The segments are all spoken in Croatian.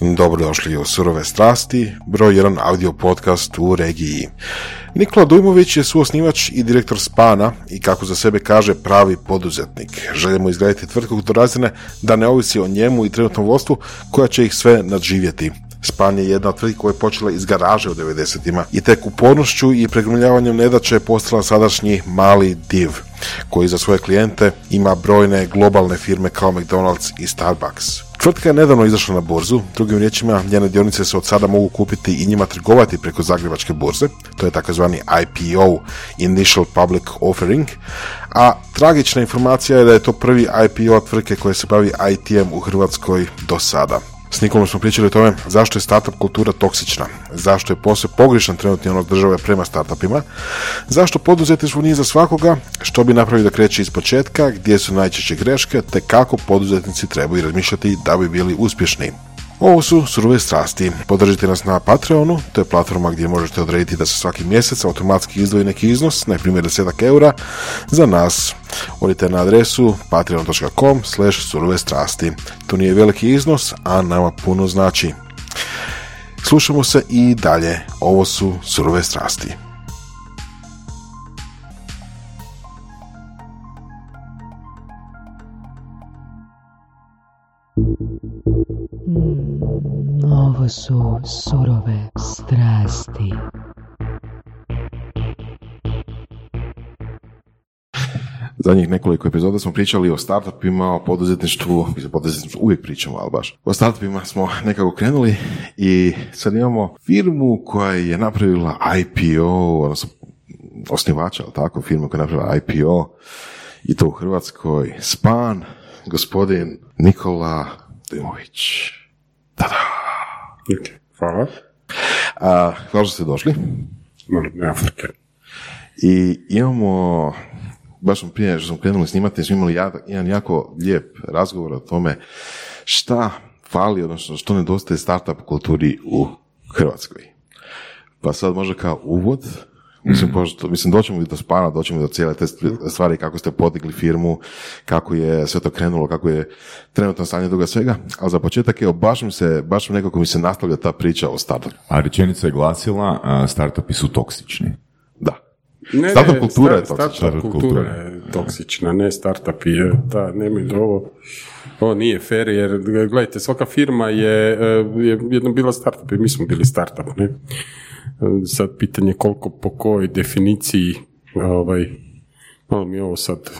Dobrodošli u Surove strasti, broj jedan audio podcast u regiji. Nikola Dujmović je suosnivač i direktor Spana i kako za sebe kaže pravi poduzetnik. Želimo izgraditi tvrtku do razine da ne ovisi o njemu i trenutnom vodstvu koja će ih sve nadživjeti. Span je jedna od tvrtki koja je počela iz garaže u 90-ima i tek upornošću i pregrmljavanjem nedaće je postala sadašnji mali div koji za svoje klijente ima brojne globalne firme kao McDonald's i Starbucks. Tvrtka je nedavno izašla na burzu, drugim riječima njene dionice se od sada mogu kupiti i njima trgovati preko zagrebačke burze, to je takozvani IPO, Initial Public Offering, a tragična informacija je da je to prvi IPO tvrtke koje se bavi ITM u Hrvatskoj do sada. S Nikolom smo pričali o tome zašto je startup kultura toksična, zašto je posve pogrešan trenutni ono države prema startupima, zašto poduzetništvo nije za svakoga, što bi napravio da kreće iz početka, gdje su najčešće greške, te kako poduzetnici trebaju razmišljati da bi bili uspješni. Ovo su surove strasti. Podržite nas na Patreonu, to je platforma gdje možete odrediti da se svaki mjesec automatski izdvoji neki iznos, na primjer 10 eura, za nas. Odite na adresu patreon.com slash surove strasti. To nije veliki iznos, a nama puno znači. Slušamo se i dalje. Ovo su surove strasti. Ovo su surove strasti. Zadnjih nekoliko epizoda smo pričali o startupima, o poduzetništvu, o poduzetništvu uvijek pričamo, ali baš. O startupima smo nekako krenuli i sad imamo firmu koja je napravila IPO, odnosno osnivača, ali tako, firma koja je napravila IPO i to u Hrvatskoj, Span, gospodin Nikola Dimović. Tada! Hvala. A, hvala što ste došli. Molim, frke. I imamo, baš smo prije što smo krenuli snimati, smo imali jedan jako lijep razgovor o tome šta fali, odnosno što nedostaje startup kulturi u Hrvatskoj. Pa sad možda kao uvod, mislim, pošto, mislim doćemo i do spana, doćemo i do cijele te stvari, kako ste podigli firmu, kako je sve to krenulo, kako je trenutno stanje toga svega, ali za početak, evo, baš mi se, baš mi nekako mi se nastavlja ta priča o startupu. A rečenica je glasila, a, startupi su toksični. Da. Ne, Startup ne, kultura je start- toksična. Startup Startup kultura kultura. je toksična, ne startupi. je, Da, nemoj da ovo, ovo nije fair, jer gledajte, svaka firma je, e, je jednom bila startup i mi smo bili startup, ne? Sad pitanje koliko po kojoj definiciji, ovaj, malo mi je ovo sad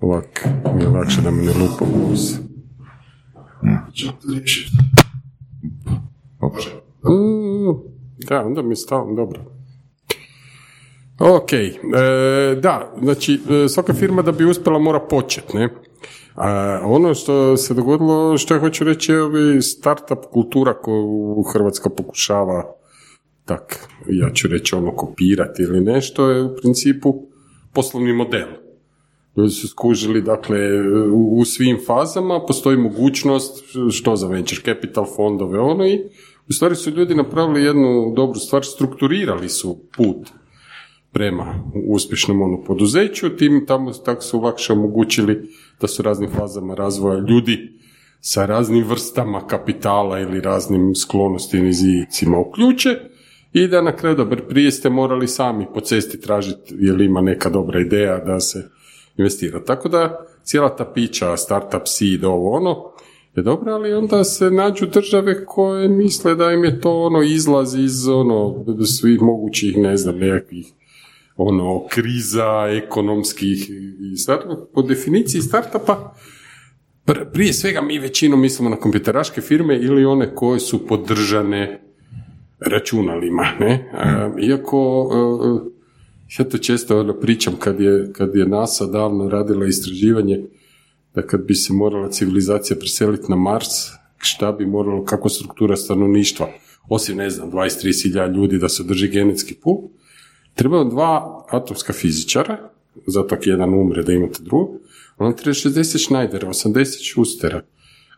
ovak, mi je lakše da me ne lupa u nos. Mm, da, onda mi je stalno dobro. Ok, e, da, znači e, svaka firma da bi uspjela mora početi, ne? A ono što se dogodilo, što ja hoću reći, je ovi startup kultura koju Hrvatska pokušava tak, ja ću reći ono kopirati ili nešto, je u principu poslovni model. Ljudi su skužili, dakle, u, u svim fazama postoji mogućnost, što za venture capital fondove, ono i u stvari su ljudi napravili jednu dobru stvar, strukturirali su put prema uspješnom ono poduzeću, tim tamo tako su lakše omogućili da su raznim fazama razvoja ljudi sa raznim vrstama kapitala ili raznim sklonostima i rizicima uključe i da na kraju, dobro, prije ste morali sami po cesti tražiti je li ima neka dobra ideja da se investira. Tako da cijela ta pića, startup seed, ovo ono, je dobra, ali onda se nađu države koje misle da im je to ono izlaz iz ono svih mogućih, ne znam, nekakvih ono, kriza ekonomskih i. Po definiciji startupa, pr- prije svega mi većinom mislimo na kompjuteraške firme ili one koje su podržane računalima, ne? A, iako, e, ja to često ono pričam kad je, kad je NASA davno radila istraživanje da kad bi se morala civilizacija preseliti na Mars, šta bi moralo, kako struktura stanovništva, osim, ne znam, 20-30 hiljada ljudi da se drži genetski pul, Trebaju dva atomska fizičara, zato ako jedan umre da imate drugog, ono treba 60 šnajdera, 80 šustera.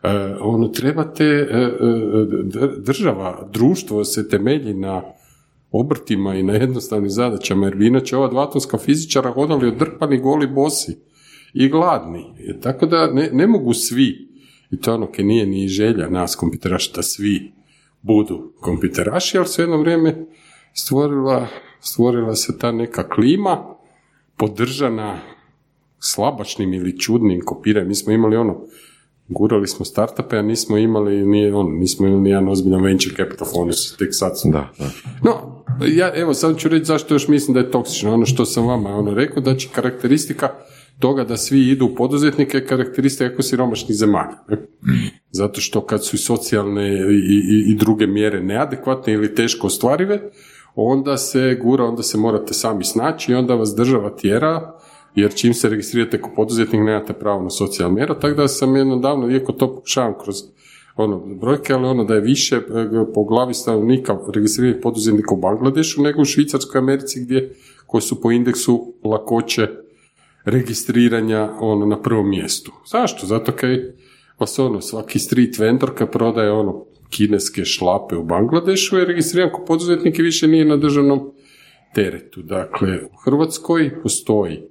E, ono trebate, e, e, dr- država, društvo se temelji na obrtima i na jednostavnim zadaćama, jer bi inače ova dva atomska fizičara hodali odrpani, goli, bosi i gladni. E, Tako da ne, ne mogu svi I to ono, ke nije ni želja nas kompjuteraša da svi budu kompjuteraši, ali se jedno vrijeme stvorila, stvorila se ta neka klima podržana slabačnim ili čudnim kopiranjem. Mi smo imali ono, gurali smo startupe, a nismo imali ni ono, nismo imali ni jedan ozbiljan venture capital fond, tek sad su. Da, da. No, ja evo sad ću reći zašto još mislim da je toksično. Ono što sam vama ono rekao, da će karakteristika toga da svi idu u poduzetnike je karakteristika jako siromašnih zemalja. Zato što kad su i socijalne i, i, i druge mjere neadekvatne ili teško ostvarive, onda se gura, onda se morate sami snaći i onda vas država tjera jer čim se registrirate kao poduzetnik nemate pravo na socijalnu mjeru, tako da sam jedno davno, iako to pokušavam kroz ono, brojke, ali ono da je više e, po glavi stanovnika registriranih poduzetnika u Bangladešu nego u Švicarskoj Americi gdje koji su po indeksu lakoće registriranja ono na prvom mjestu. Zašto? Zato kaj vas ono, svaki street vendor kad prodaje ono kineske šlape u Bangladešu je registriran kao poduzetnik i više nije na državnom teretu. Dakle, u Hrvatskoj postoji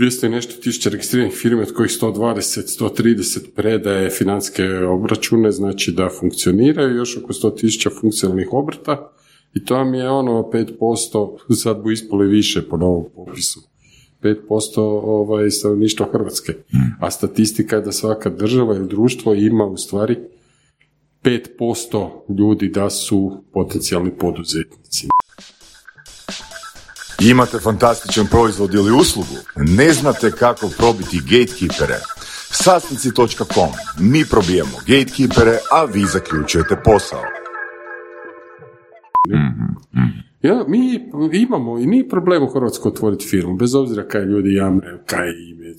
200 i nešto tisuća registriranih firmi, od kojih 120, 130 predaje financijske obračune, znači da funkcioniraju, još oko 100 tisuća funkcionalnih obrta i to vam je ono 5%, sad bu ispalo i više po novom popisu. 5% ovaj, stanovništva Hrvatske. A statistika je da svaka država ili društvo ima u stvari 5% ljudi da su potencijalni poduzetnici. Imate fantastičan proizvod ili uslugu? Ne znate kako probiti gatekeepere? Sastnici.com. Mi probijamo gatekeepere, a vi zaključujete posao. Ja, mi imamo i nije problem u Hrvatskoj otvoriti firmu, bez obzira kaj ljudi jamre, kaj ime.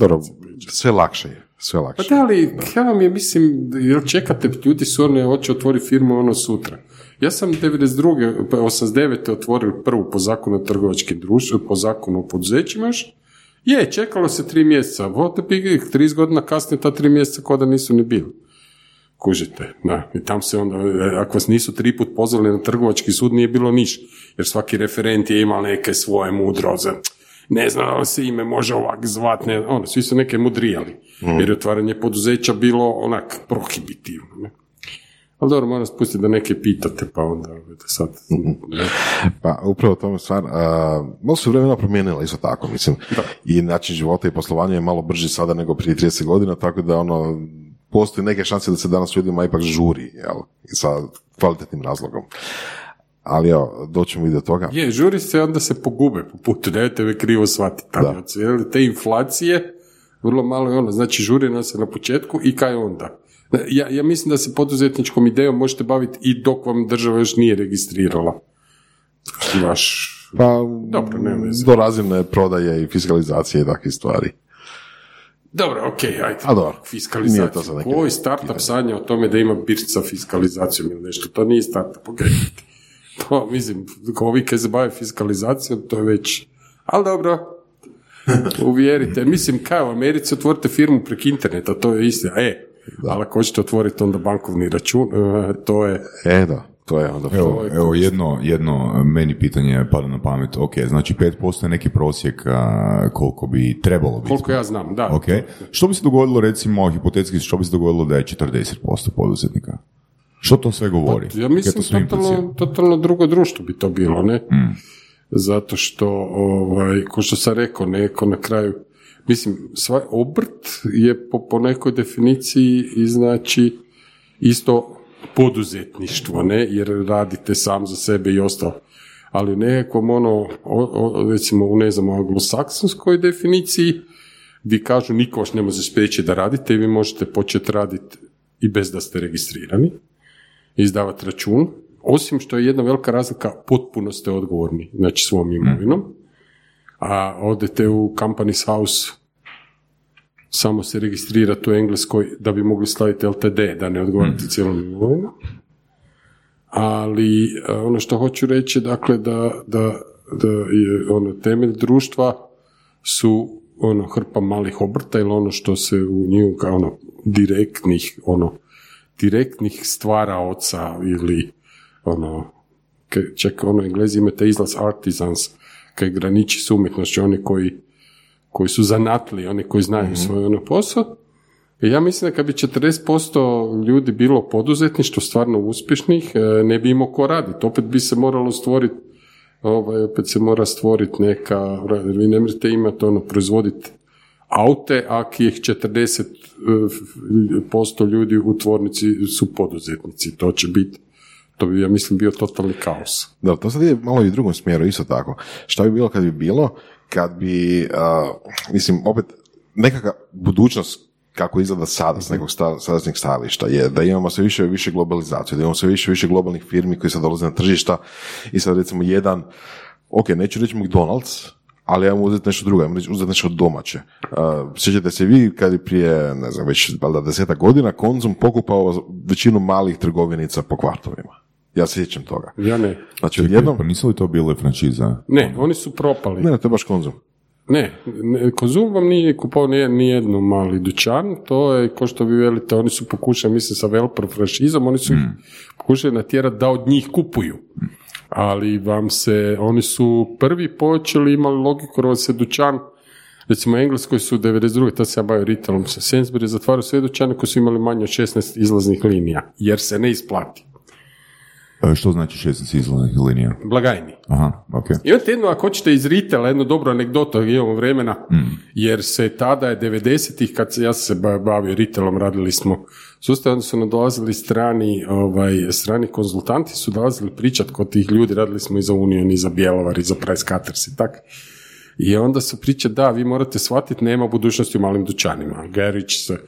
Dobro, sve lakše je, sve Pa lakše. da, ali ja vam je, mislim, jel čekate, ljudi su one, hoće otvoriti firmu ono sutra. Ja sam 92. pa 89. otvorio prvu po zakonu o trgovačkim društvima, po zakonu o poduzećima još. Je, čekalo se tri mjeseca, vote bi 30 godina kasnije ta tri mjeseca ko da nisu ni bili. Kužite, da, i tam se onda, ako vas nisu tri put pozvali na trgovački sud, nije bilo niš, jer svaki referent je imao neke svoje mudroze, ne znam da li se ime može ovak zvat, ne, ono, svi su neke mudrijali, jer je otvaranje poduzeća bilo onak prohibitivno, ne. Ali dobro, moram spustiti da neke pitate, pa onda, vidite sad, ne. Pa upravo tome stvar, a, malo su vremena promijenila isto tako, mislim, i način života i poslovanja je malo brži sada nego prije 30 godina, tako da ono, postoji neke šanse da se danas ljudima ipak žuri, jel, i sa kvalitetnim razlogom. Ali evo, doćemo i do toga. Je, žuri se, onda se pogube po putu, nemojte me krivo shvatiti. Da. Te inflacije, vrlo malo je ono, znači žuri se na početku i kaj onda? Ja, ja mislim da se poduzetničkom idejom možete baviti i dok vam država još nije registrirala. Vaš... Pa, Dobro, nema do razine prodaje i fiskalizacije i takvih stvari. Dobro, ok, ajde. A dobro, nije to Fiskalizacija. za neke Koji startup sanja o tome da ima birč sa fiskalizacijom ili nešto? To nije startup, ok. To, mislim, ovi koji se bave fiskalizacijom, to je već... Ali dobro, uvjerite. Mislim, kaj u Americi otvorite firmu prek interneta, to je istina. E, ali ako hoćete otvoriti onda bankovni račun, e, to je... E, da, to je onda... Evo, evo jedno, jedno meni pitanje pada na pamet. Ok, znači 5% je neki prosjek a, koliko bi trebalo biti. Koliko ja znam, da. Ok. Što bi se dogodilo, recimo, hipotetski, što bi se dogodilo da je 40% poduzetnika? Što to sve govori? Pa, Ja mislim totalno, totalno drugo društvo bi to bilo, ne? Zato što, ovaj, ko što sam rekao, neko na kraju, mislim, svoj obrt je po, po nekoj definiciji i znači isto poduzetništvo, ne? Jer radite sam za sebe i ostalo. Ali u nekakvom ono, o, o, recimo u ne znam, anglosaksonskoj definiciji, vi kažu niko vas ne može spriječiti da radite i vi možete početi raditi i bez da ste registrirani izdavati račun, osim što je jedna velika razlika, potpuno ste odgovorni, znači svom imovinom, a odete u company's house, samo se registrirate u Engleskoj da bi mogli staviti LTD, da ne odgovarate cijelom imovinom. Ali e, ono što hoću reći, dakle, da, da, da je ono, temelj društva su ono hrpa malih obrta ili ono što se u nju kao ono direktnih ono direktnih stvaraoca ili ono čak ono englezi imaju taj izlaz artisans kaj graniči s umjetnošću oni koji koji su zanatli, oni koji znaju svoj ono posao Ja mislim da kad bi 40% ljudi bilo poduzetništvo stvarno uspješnih, e, ne bi imao ko raditi. Opet bi se moralo stvoriti ovaj, opet se mora stvoriti neka, vi ne možete imati ono, proizvoditi aute, ako ih 40% ljudi u tvornici su poduzetnici. To će biti to bi, ja mislim, bio totalni kaos. Da, to sad je malo i u drugom smjeru, isto tako. Šta bi bilo kad bi bilo, kad bi, mislim, opet, nekakva budućnost kako izgleda sada s nekog sadašnjeg stajališta je da imamo sve više i više globalizaciju, da imamo sve više i više globalnih firmi koji sad dolaze na tržišta i sad recimo jedan, ok, neću reći McDonald's, ali ajmo uzeti nešto drugo, ajmo uzeti nešto domaće. Uh, sjećate se vi kad je prije, ne znam, već valjda deseta godina Konzum pokupao većinu malih trgovinica po kvartovima. Ja se sjećam toga. Ja ne. Znači, jednom... Pa nisu li to bile franšiza? Ne, oni su propali. Ne, to je baš Konzum. Ne, Konzum vam nije kupao ni jednu mali dućan, to je, ko što vi velite, oni su pokušali, mislim, sa Velpro franšizom, oni su mm. pokušali natjerati da od njih kupuju. Ali vam se, oni su prvi počeli, imali logiku, jer se dućan, recimo u Engleskoj su 92. tad se ja bavio retailom sa Sainsbury, zatvaraju sve dućane koji su imali manje od 16 izlaznih linija, jer se ne isplati. E, što znači 16 izlaznih linija? Blagajni. Aha, ok. Imate jednu, ako hoćete iz retaila, jednu dobru anegdotu, imamo vremena, mm. jer se tada je 90-ih, kad ja sam se bavio retailom, radili smo sustav, onda su nadolazili strani, ovaj, strani konzultanti, su dolazili pričat kod tih ljudi, radili smo i za Union, i za Bjelovar, i za Price Cutters i tako. I onda su priče, da, vi morate shvatiti, nema budućnosti u malim dućanima. Gerić se...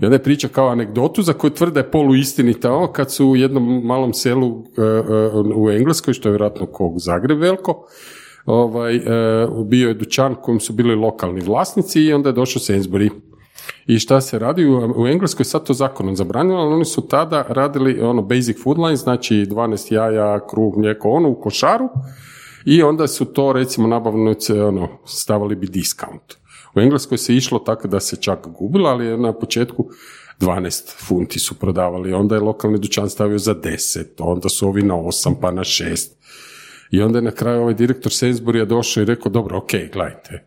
I onda je priča kao anegdotu za koju tvrda je polu istinita, kad su u jednom malom selu e, e, u Engleskoj, što je vjerojatno kog Zagreb veliko, ovaj, e, bio je dućan kojem su bili lokalni vlasnici i onda je došao Sainsbury. I šta se radi? U Engleskoj sad to zakonom zabranilo, ali oni su tada radili ono basic food line, znači 12 jaja, kruh, mlijeko, ono u košaru, i onda su to recimo nabavnice ono, stavili bi discount. U Engleskoj se išlo tako da se čak gubilo, ali na početku 12 funti su prodavali, onda je lokalni dućan stavio za 10, onda su ovi na 8 pa na 6. I onda je na kraju ovaj direktor Sainsbury došao i rekao, dobro, ok, gledajte,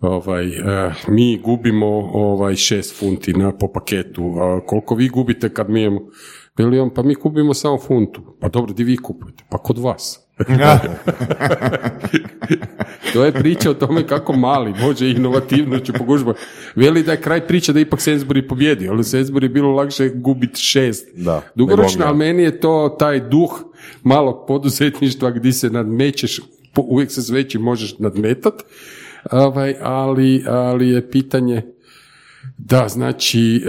ovaj, eh, mi gubimo ovaj, 6 funti na, po paketu, a koliko vi gubite kad mi imamo, pa mi gubimo samo funtu, pa dobro, di vi kupujete, pa kod vas. to je priča o tome kako mali može inovativno će pogužba. Veli da je kraj priča da ipak Sainsbury pobjedio, ali Sainsbury je bilo lakše gubiti šest. Da, Dugoročno, ali meni je to taj duh malog poduzetništva gdje se nadmećeš, uvijek se s većim možeš nadmetat, ovaj, ali, ali je pitanje da, znači...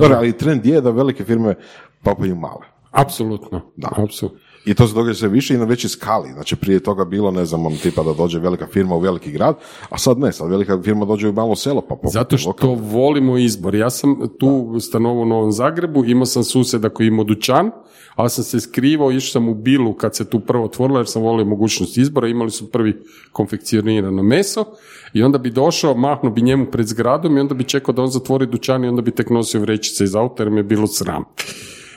Uh, ali trend je da velike firme papaju male. Apsolutno, da. apsolutno. I to se događa sve više i na većoj skali. Znači prije toga bilo, ne znam, on, tipa da dođe velika firma u veliki grad, a sad ne, sad velika firma dođe u malo selo. Pa Zato što volimo izbor. Ja sam tu stanovo u Novom Zagrebu, imao sam susjeda koji imao dućan, ali sam se skrivao, išao sam u Bilu kad se tu prvo otvorilo jer sam volio mogućnost izbora, imali su prvi konfekcionirano meso i onda bi došao, mahnuo bi njemu pred zgradom i onda bi čekao da on zatvori dućan i onda bi tek nosio vrećice iz auta jer mi je bilo sram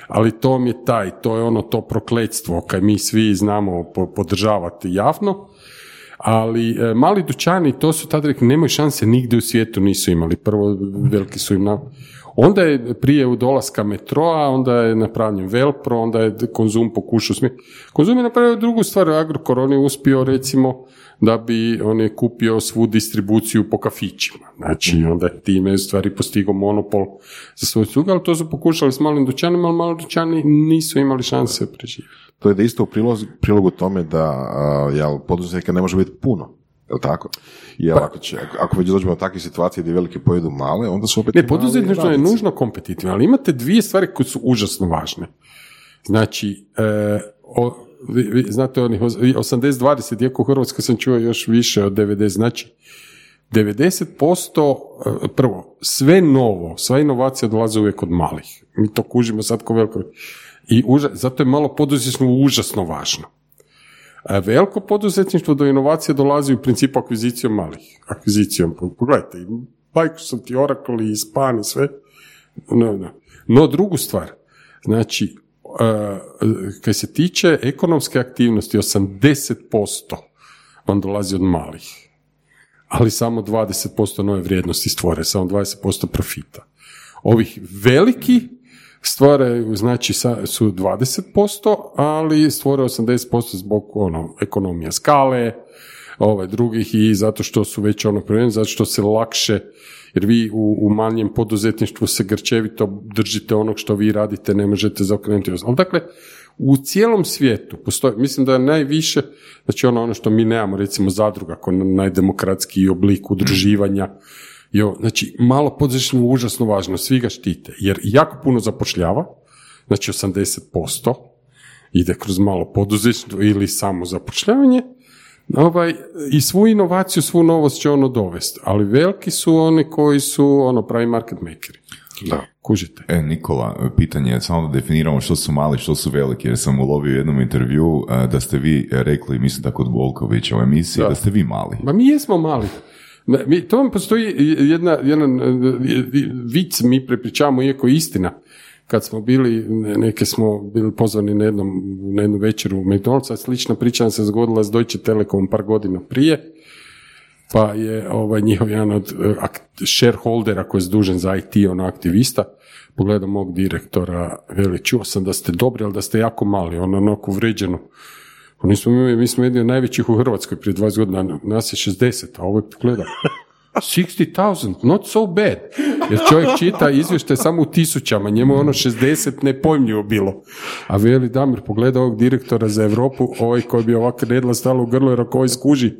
ali to mi je taj, to je ono to prokletstvo kaj mi svi znamo podržavati javno, ali e, mali dućani, to su tada rekli, nemaju šanse, nigdje u svijetu nisu imali. Prvo, veliki su im na... Onda je prije u dolaska metroa, onda je napravljen Velpro, onda je konzum pokušao smije. Konzum je napravio drugu stvar, Agrokor, on je uspio recimo da bi on je kupio svu distribuciju po kafićima. Znači, onda je time stvari postigao monopol za svoj sug, ali to su pokušali s malim dućanima, ali mali dućani nisu imali šanse preživjeti. To je da isto u prilogu tome da jel, poduzetnika ne može biti puno. Jel tako? Jer pa, ako, će, ako već dođemo do takve situacije gdje velike pojedu male, onda su opet Ne, poduzetništvo je nužno kompetitivno, ali imate dvije stvari koje su užasno važne. Znači, e, o, vi, vi znate onih 80-20, iako u Hrvatskoj sam čuo još više od 90, znači 90% e, prvo, sve novo, sva inovacija dolaze uvijek od malih. Mi to kužimo sad ko veliko. I uža, zato je malo poduzetništvo užasno važno. A veliko poduzetništvo do inovacije dolazi u principu akvizicijom malih. Akvizicijom, pogledajte, Microsoft i Oracle i Span i sve. No, no. no drugu stvar, znači kad se tiče ekonomske aktivnosti, 80% vam dolazi od malih, ali samo 20% nove vrijednosti stvore, samo 20% profita. Ovih veliki stvaraju, znači su 20%, ali stvore 80% zbog ono, ekonomija skale, ovaj, drugih i zato što su već ono prvenje, zato što se lakše jer vi u, u manjem poduzetništvu se grčevito držite onog što vi radite, ne možete zaokrenuti. Ali dakle, u cijelom svijetu postoji, mislim da je najviše, znači ono, ono što mi nemamo, recimo zadruga, kao najdemokratski oblik udruživanja, jo, znači malo poduzetništvo je užasno važno, svi ga štite, jer jako puno zapošljava, znači 80%, ide kroz malo poduzetništvo ili samo zapošljavanje, ovaj, i svu inovaciju, svu novost će ono dovesti, ali veliki su oni koji su ono pravi market makeri. Da. Kužite. E, Nikola, pitanje je samo da definiramo što su mali, što su veliki, jer sam ulovio u jednom intervju e, da ste vi rekli, mislim da kod Volkovića u emisiji, da, Da. ste vi mali. Ma mi jesmo mali. Mi, to vam postoji jedna, jedan e, vic mi prepričavamo, iako istina. Kad smo bili, ne- neke smo bili pozvani na, jednom, na jednu večeru u McDonald'sa, slična priča se zgodila s Deutsche Telekom par godina prije, pa je ovaj, njihov jedan od e, shareholdera koji je zadužen za IT, ono aktivista, pogledao mog direktora, veli, čuo sam da ste dobri, ali da ste jako mali, ono onako uvređeno. Pa nismo mi, mi smo jedni od najvećih u Hrvatskoj prije 20 godina, nas je 60, a ovo je pogleda. 60,000, not so bad. Jer čovjek čita izvještaj samo u tisućama, njemu je ono 60 nepojmljivo bilo. A veli Damir, pogleda ovog direktora za Europu, ovaj koji bi ovako redla stalo u grlo, jer ako ovaj skuži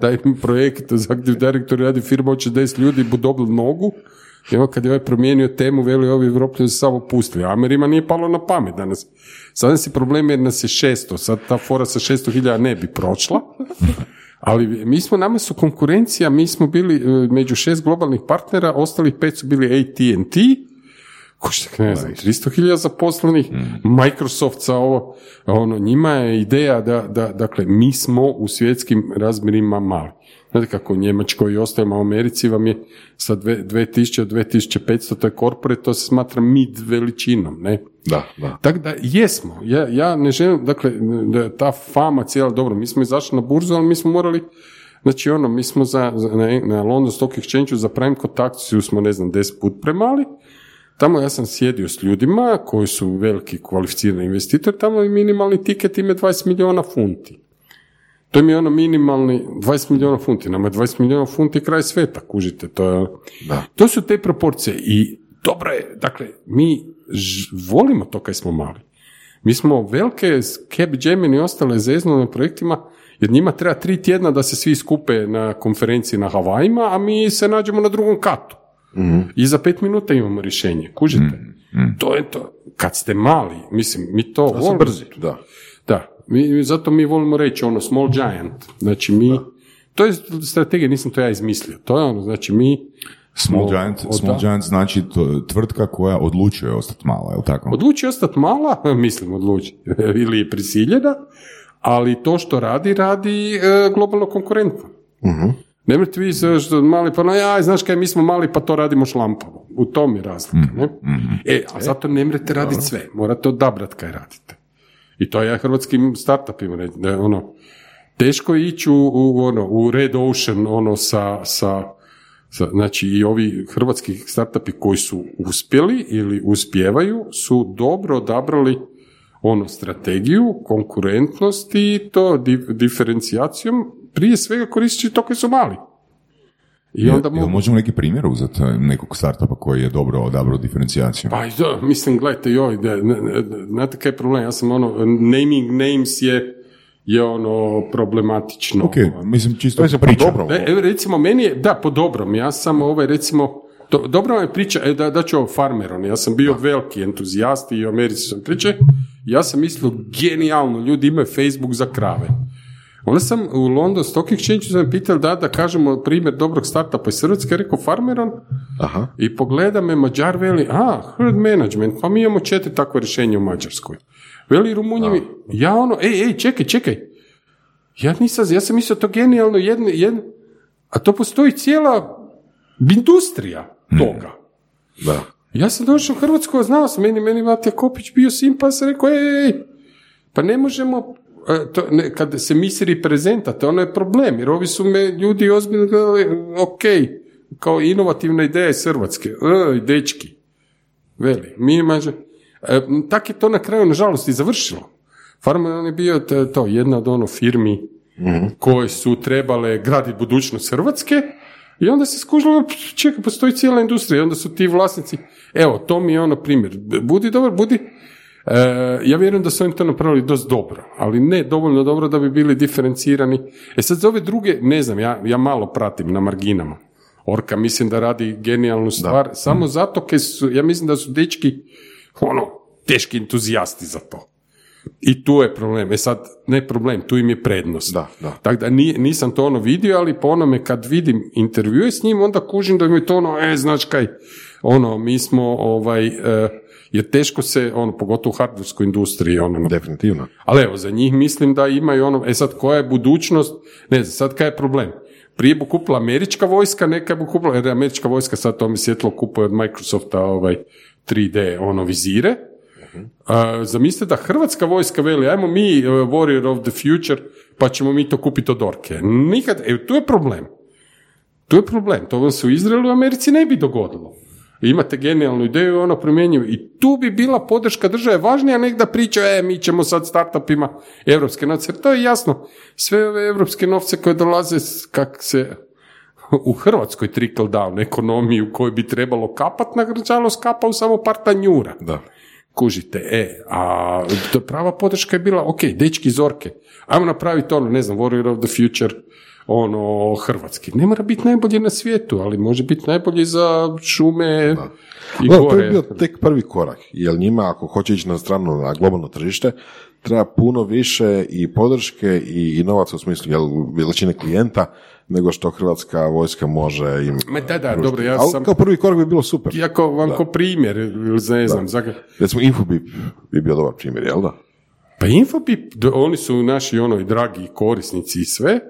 taj projekt za Active Director radi firma od 60 ljudi, bu dobili nogu, onda kad je ovaj promijenio temu, veli ovi Evropljani su samo pustili. Amerima nije palo na pamet danas. Sad nas je problem jer nas je 600, sad ta fora sa 600 hiljada ne bi prošla. Ali mi smo, nama su konkurencija, mi smo bili e, među šest globalnih partnera, ostalih pet su bili AT&T, ko šta ne znam, 300.000 zaposlenih, Microsoft sa ovo, ono, njima je ideja da, da, dakle, mi smo u svjetskim razmjerima mali. Znate kako u Njemačkoj i ostalima u Americi vam je sa dve- 2000 do 2500, to je corporate, to se smatra mid veličinom, ne? Da, da. Tako da jesmo. Ja, ja ne želim, dakle, ta fama cijela, dobro, mi smo izašli na burzu, ali mi smo morali, znači ono, mi smo za, za- na, na London Stock Exchange za prime kotakciju smo, ne znam, 10 put premali. Tamo ja sam sjedio s ljudima koji su veliki kvalificirani investitori, tamo je minimalni tiket ime 20 milijuna funti. To mi je ono minimalni 20 milijuna funti, nama je 20 milijuna funti kraj sveta, kužite, to je... Da. To su te proporcije i dobro je, dakle, mi ž- volimo to kaj smo mali. Mi smo velike Cap Gemini i ostale zeznule na projektima, jer njima treba tri tjedna da se svi skupe na konferenciji na Havajima, a mi se nađemo na drugom katu. I za pet minuta imamo rješenje, kužite? To je to. Kad ste mali, mislim, mi to volimo. brzi, da. Da, mi, zato mi volimo reći ono small giant. Znači mi, to je strategija, nisam to ja izmislio. To je ono, znači mi Small giant, od- small giant znači to, tvrtka koja odlučuje ostati mala, je li tako? Odluči ostati mala, mislim odluči, ili je prisiljena, ali to što radi, radi e, globalno konkurentno. Ne možete vi sa- što mali, pa no, ja, znaš kaj, mi smo mali, pa to radimo šlampavo. U tom je razlika, ne? E, a zato ne možete raditi sve, morate odabrati kaj radite. I to ja hrvatskim startupima da je ono, teško je ići u, u, ono, u Red Ocean, ono, sa, sa, sa- znači i ovi hrvatski startupi koji su uspjeli ili uspijevaju su dobro odabrali ono strategiju, konkurentnosti i to dif- diferencijacijom, prije svega koristeći to koji su mali. I onda mogu... možemo neki primjer uzeti e, nekog startupa koji je dobro odabrao diferencijaciju? Pa da, mislim, gledajte, joj, da, ne- ne- znate kaj je problem? Ja sam ono, naming names je, je ono problematično. Ok, mislim čisto Mislim, priča. dobro. E, evo, recimo, meni je, da, po dobrom, ja sam ovaj, recimo, to, dobra vam je priča, e, da, da ću ovo farmeron, ja sam bio veliki entuzijast i u Americi sam priče, ja sam mislio, genijalno, ljudi imaju Facebook za krave. Onda sam u London Stock Exchange sam pitao da, da kažemo primjer dobrog startupa iz Hrvatske, rekao farmeron, Aha. i pogleda me Mađar, veli, a, herd management, pa mi imamo četiri takve rješenja u Mađarskoj. Veli Rumunjevi, ja ono, ej, ej, čekaj, čekaj, ja nisam, ja sam mislio to genijalno jedno, jedno, a to postoji cijela industrija toga. Da. Ja sam došao u Hrvatsku, znao sam, meni, meni Matija Kopić bio sim, pa sam rekao, ej, ej, pa ne možemo, to, ne, kad se misli prezentate, ono je problem, jer ovi su me ljudi ozbiljno gledali, ok, kao inovativna ideja iz Hrvatske, ej, dečki, Veli, mi maže. E, tak je to na kraju, nažalost, i završilo. Farman je bio to, to jedna od ono firmi koje su trebale graditi budućnost Hrvatske i onda se skužilo, čekaj, postoji cijela industrija i onda su ti vlasnici, evo, to mi je ono primjer, budi dobar, budi, e, ja vjerujem da su oni to napravili dosta dobro, ali ne dovoljno dobro da bi bili diferencirani. E sad za ove druge, ne znam, ja, ja malo pratim na marginama. Orka mislim da radi genijalnu stvar, samo zato kaj su, ja mislim da su dečki, ono, teški entuzijasti za to. I tu je problem. E sad, ne problem, tu im je prednost. Da, da. Tako da ni- nisam to ono vidio, ali po onome kad vidim intervjue s njim, onda kužim da mi je to ono, e, znaš kaj, ono, mi smo, ovaj, e, jer teško se, ono, pogotovo u hardwareskoj industriji, ono, Definitivno. ali evo, za njih mislim da imaju ono, e sad koja je budućnost, ne znam, sad kaj je problem? Prije bi kupila američka vojska, neka bi kupila, jer američka vojska sad to mi svjetlo kupuje od Microsofta ovaj 3D ono vizire. A, zamislite da hrvatska vojska veli, ajmo mi uh, Warrior of the Future, pa ćemo mi to kupiti od Orke. Nikad, e, tu je problem. Tu je problem. To vam se u Izraelu i Americi ne bi dogodilo. Imate genijalnu ideju i ono primjenjivo. I tu bi bila podrška države važnija nek da priča, e, mi ćemo sad startupima evropske novce. Jer to je jasno. Sve ove evropske novce koje dolaze, kak se u Hrvatskoj trickle down ekonomiju koju bi trebalo kapat, nažalost kapa u samo par tanjura. Da. Kužite, e, a to prava podrška je bila, ok, dečki iz Orke, ajmo napraviti ono, ne znam, Warrior of the Future, ono, hrvatski. Ne mora biti najbolji na svijetu, ali može biti najbolji za šume i No, to gore. je bio tek prvi korak, jer njima ako hoće ići na stranu, na globalno tržište, treba puno više i podrške i, i novaca u smislu jel, veličine klijenta, nego što hrvatska vojska može im... Ma da, da, dobro, ja Ali sam, kao prvi korak bi bilo super. iako vam ko primjer, ne znam, za- Recimo Infobip bi bio dobar primjer, jel da? Pa Infobip, oni su naši ono dragi korisnici i sve.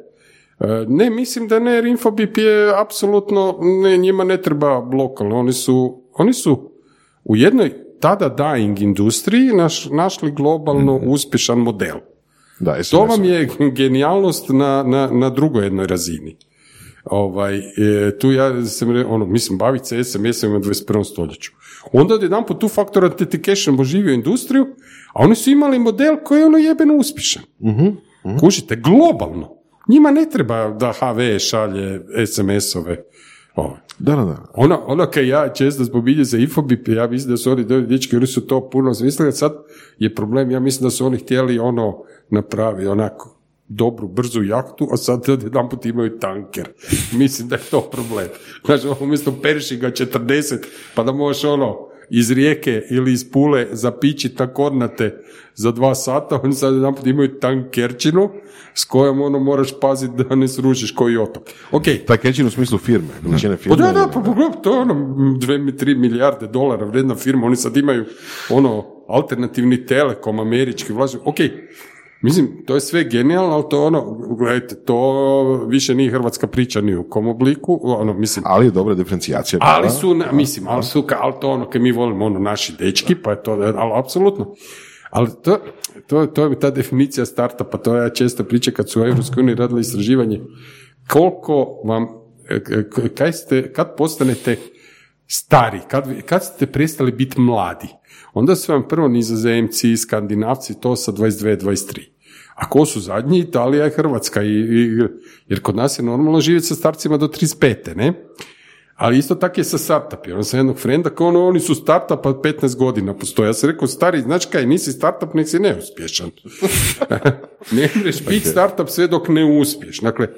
E, Ne, mislim da ne, jer Infobip je apsolutno, ne, njima ne treba lokalno, oni su, oni su u jednoj tada dying industriji naš, našli globalno uspješan model. Da, To vam je genijalnost na, na, na drugoj jednoj razini. Ovaj, e, tu ja sam, ono, mislim, baviti se SMS-om u 21. stoljeću. Onda jedan po tu faktor authentication oživio industriju, a oni su imali model koji je ono jebeno uspješan. Kužite, globalno. Njima ne treba da HV šalje SMS-ove. Da, da, da. Ono, ono kaj ja često spominjem za Infobip, ja mislim da su oni dobri dečki, oni su to puno smislili, a sad je problem, ja mislim da su oni htjeli ono napravi onako dobru, brzu jahtu, a sad jedan put imaju tanker. Mislim da je to problem. Znači, umjesto Pershinga 40, pa da možeš ono, iz rijeke ili iz Pule zapičit na Kornate za dva sata, oni sad jedan imaju tankerčinu s kojom ono moraš paziti da ne srušiš koji otok. Ok, Taj kećin u smislu firme, veličine pa firme. da, da, pa pogledaj, to je ono, m, dve, mi, tri milijarde dolara vredna firma, oni sad imaju ono, alternativni telekom, američki vlasnik, ok, mislim, to je sve genijalno, ali to ono, gledajte, to više nije hrvatska priča ni u kom obliku, ono, mislim, Ali je dobra diferencijacija. ali su, na- mislim, ali su, ali to ono, kad mi volimo ono, naši dečki, pa je to, ali apsolutno. Ali to, to, to je ta definicija startupa, to ja često pričam kad su u EU radili istraživanje, koliko vam, e, kaj ste, kad postanete stari, kad, kad ste prestali biti mladi, onda su vam prvo nizozemci, skandinavci, to sa 22-23. A ko su zadnji? Italija i Hrvatska. I, i- jer kod nas je normalno živjeti sa starcima do 35. ne? Ali isto tako je sa startupi. Ono sam jednog frenda, kao ono, oni su startup, pa 15 godina postoje. Ja sam rekao, stari, znaš kaj, nisi startup, nek si neuspješan. ne možeš biti startup sve dok ne uspješ. Dakle,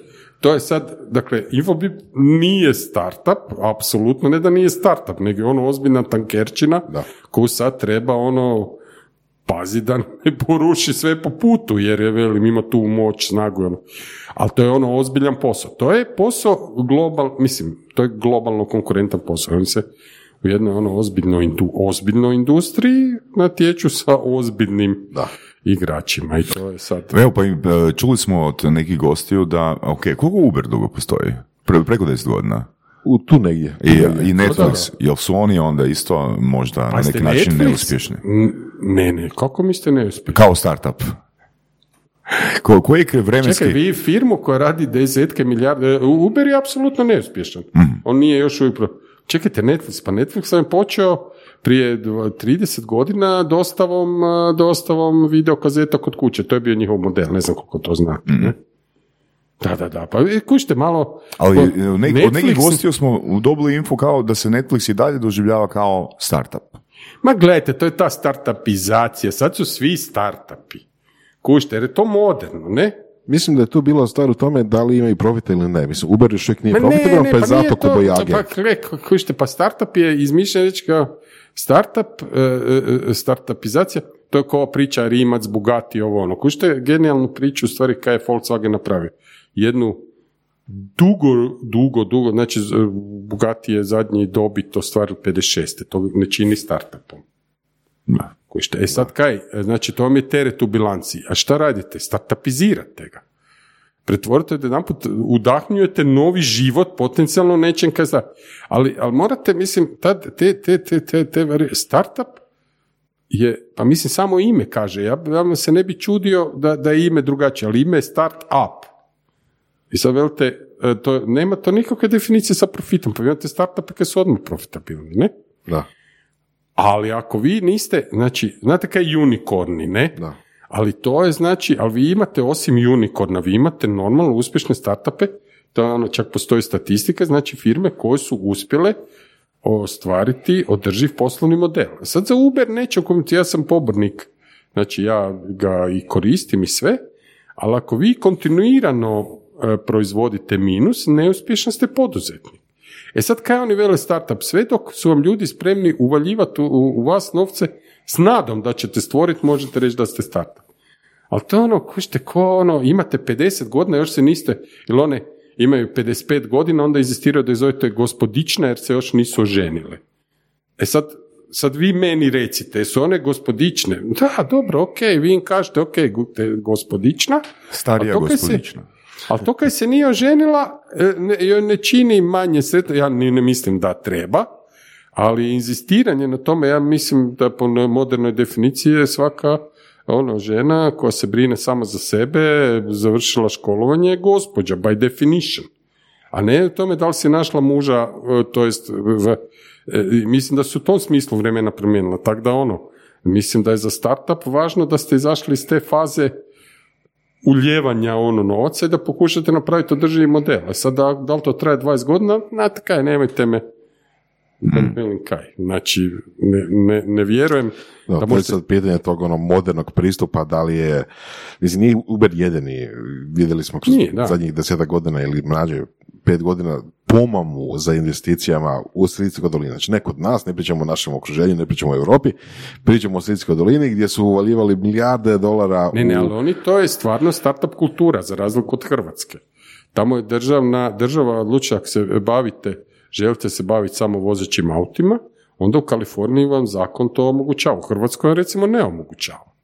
to je sad, dakle, Infobip nije startup, apsolutno ne da nije startup, nego je ono ozbiljna tankerčina Da. koju sad treba ono pazi da ne poruši sve po putu, jer je, velim, ima tu moć, snagu, ono. ali to je ono ozbiljan posao. To je posao global, mislim, to je globalno konkurentan posao. Oni se u jednoj ono ozbiljnoj, ozbiljnoj industriji natječu sa ozbiljnim Da. Igračima i to je sad... Evo, pa e, čuli smo od nekih gostiju da, ok, koliko Uber dugo postoji? Pre, preko 10 godina. U tu negdje. I, i Netflix, jel su oni onda isto možda na Pazite, neki način Netflix- neuspješni? N- Ne, ne, kako mislite neuspješni? Kao startup. Ko, koji je vremenski... Čekaj, vi firmu koja radi desetke milijarde, Uber je apsolutno neuspješan. Mhm. On nije još uvijek... Čekajte, Netflix, pa Netflix sam je počeo prije dva- 30 godina dostavom, dostavom videokazeta kod kuće. To je bio njihov model, ne znam koliko to znate. ne? Da, da, da. Pa e, kućite malo... Ali e, nek- od nekih Netflix- gostiju smo dobili info kao da se Netflix i dalje doživljava kao startup. Ma gledajte, to je ta startupizacija. Sad su svi startupi. Kućite, jer je to moderno, ne? Mislim da je tu bilo stvar u tome da li imaju profita ili ne. Mislim, Uber još uvijek nije profitabilan, pa je nije zato to- kobojage. Pa, gle, kužite, pa startup je izmišljen reći kao startup, e, e, e, startupizacija, to je kao priča Rimac, Bugatti, ovo ono. Kužite genijalnu priču u stvari kaj je Volkswagen napravio. Jednu dugo, dugo, dugo, znači Bugatti je zadnji dobit ostvario 56. To ne čini startupom. Da. Kužite, e sad kaj, znači to vam je teret u bilanci. A šta radite? Startupizirate ga pretvorite jedanput, udahnjujete novi život potencijalno nečem kaj zna. Ali, ali morate, mislim, tad, te, te, te, te, te startup je, pa mislim, samo ime kaže. Ja, ja vam se ne bi čudio da, da je ime drugačije, ali ime je start up. I sad velite, e, to, nema to nikakve definicije sa profitom, pa imate startupe koji su odmah profitabilni, ne? Da, Ali ako vi niste, znači, znate kaj je unikorni, ne? da. Ali to je znači, ali vi imate osim unicorna, vi imate normalno uspješne startupe, to je ono, čak postoji statistika, znači firme koje su uspjele ostvariti održiv poslovni model. Sad za Uber komentirati, ja sam pobornik, znači ja ga i koristim i sve, ali ako vi kontinuirano e, proizvodite minus, neuspješan ste poduzetnik. E sad kaj oni vele startup? Sve dok su vam ljudi spremni uvaljivati u, u vas novce s nadom da ćete stvoriti, možete reći da ste startup. Ali to je ono, kužite, ko ono, imate 50 godina, još se niste, ili one imaju 55 godina, onda inzistiraju da je zovete gospodična jer se još nisu oženile. E sad, sad vi meni recite, su one gospodične? Da, dobro, ok, vi im kažete, ok, gospodična, Starija to gospodična. ali to kaj se nije oženila, e, ne, joj ne čini manje sretno, ja ni ne mislim da treba, ali inzistiranje na tome, ja mislim da po modernoj definiciji je svaka ono, žena koja se brine samo za sebe, završila školovanje, je gospođa, by definition. A ne u tome da li si našla muža, e, to jest, e, mislim da su u tom smislu vremena promijenila, tako da ono, mislim da je za startup važno da ste izašli iz te faze uljevanja ono novca i da pokušate napraviti održivi model. A sad da, da li to traje 20 godina, znate kaj, nemojte me ne velim kaj. Znači, ne, ne, ne vjerujem Da, da to je možete... sad pitanje tog ono modernog pristupa, da li je, mislim, nije Uber jedini, vidjeli smo kroz Nije, da. zadnjih desetak godina ili mlađe pet godina pomamu za investicijama u Silicijskoj dolini. Znači ne kod nas, ne pričamo o našem okruženju, ne pričamo o Europi, pričamo o Silicijskoj dolini gdje su uvaljivali milijarde dolara Ne, ne, u... ali oni, to je stvarno startup kultura, za razliku od Hrvatske. Tamo je državna, država odlučila ako se bavite, želite se baviti samo vozećim autima, onda u Kaliforniji vam zakon to omogućava. U Hrvatskoj recimo ne omogućava.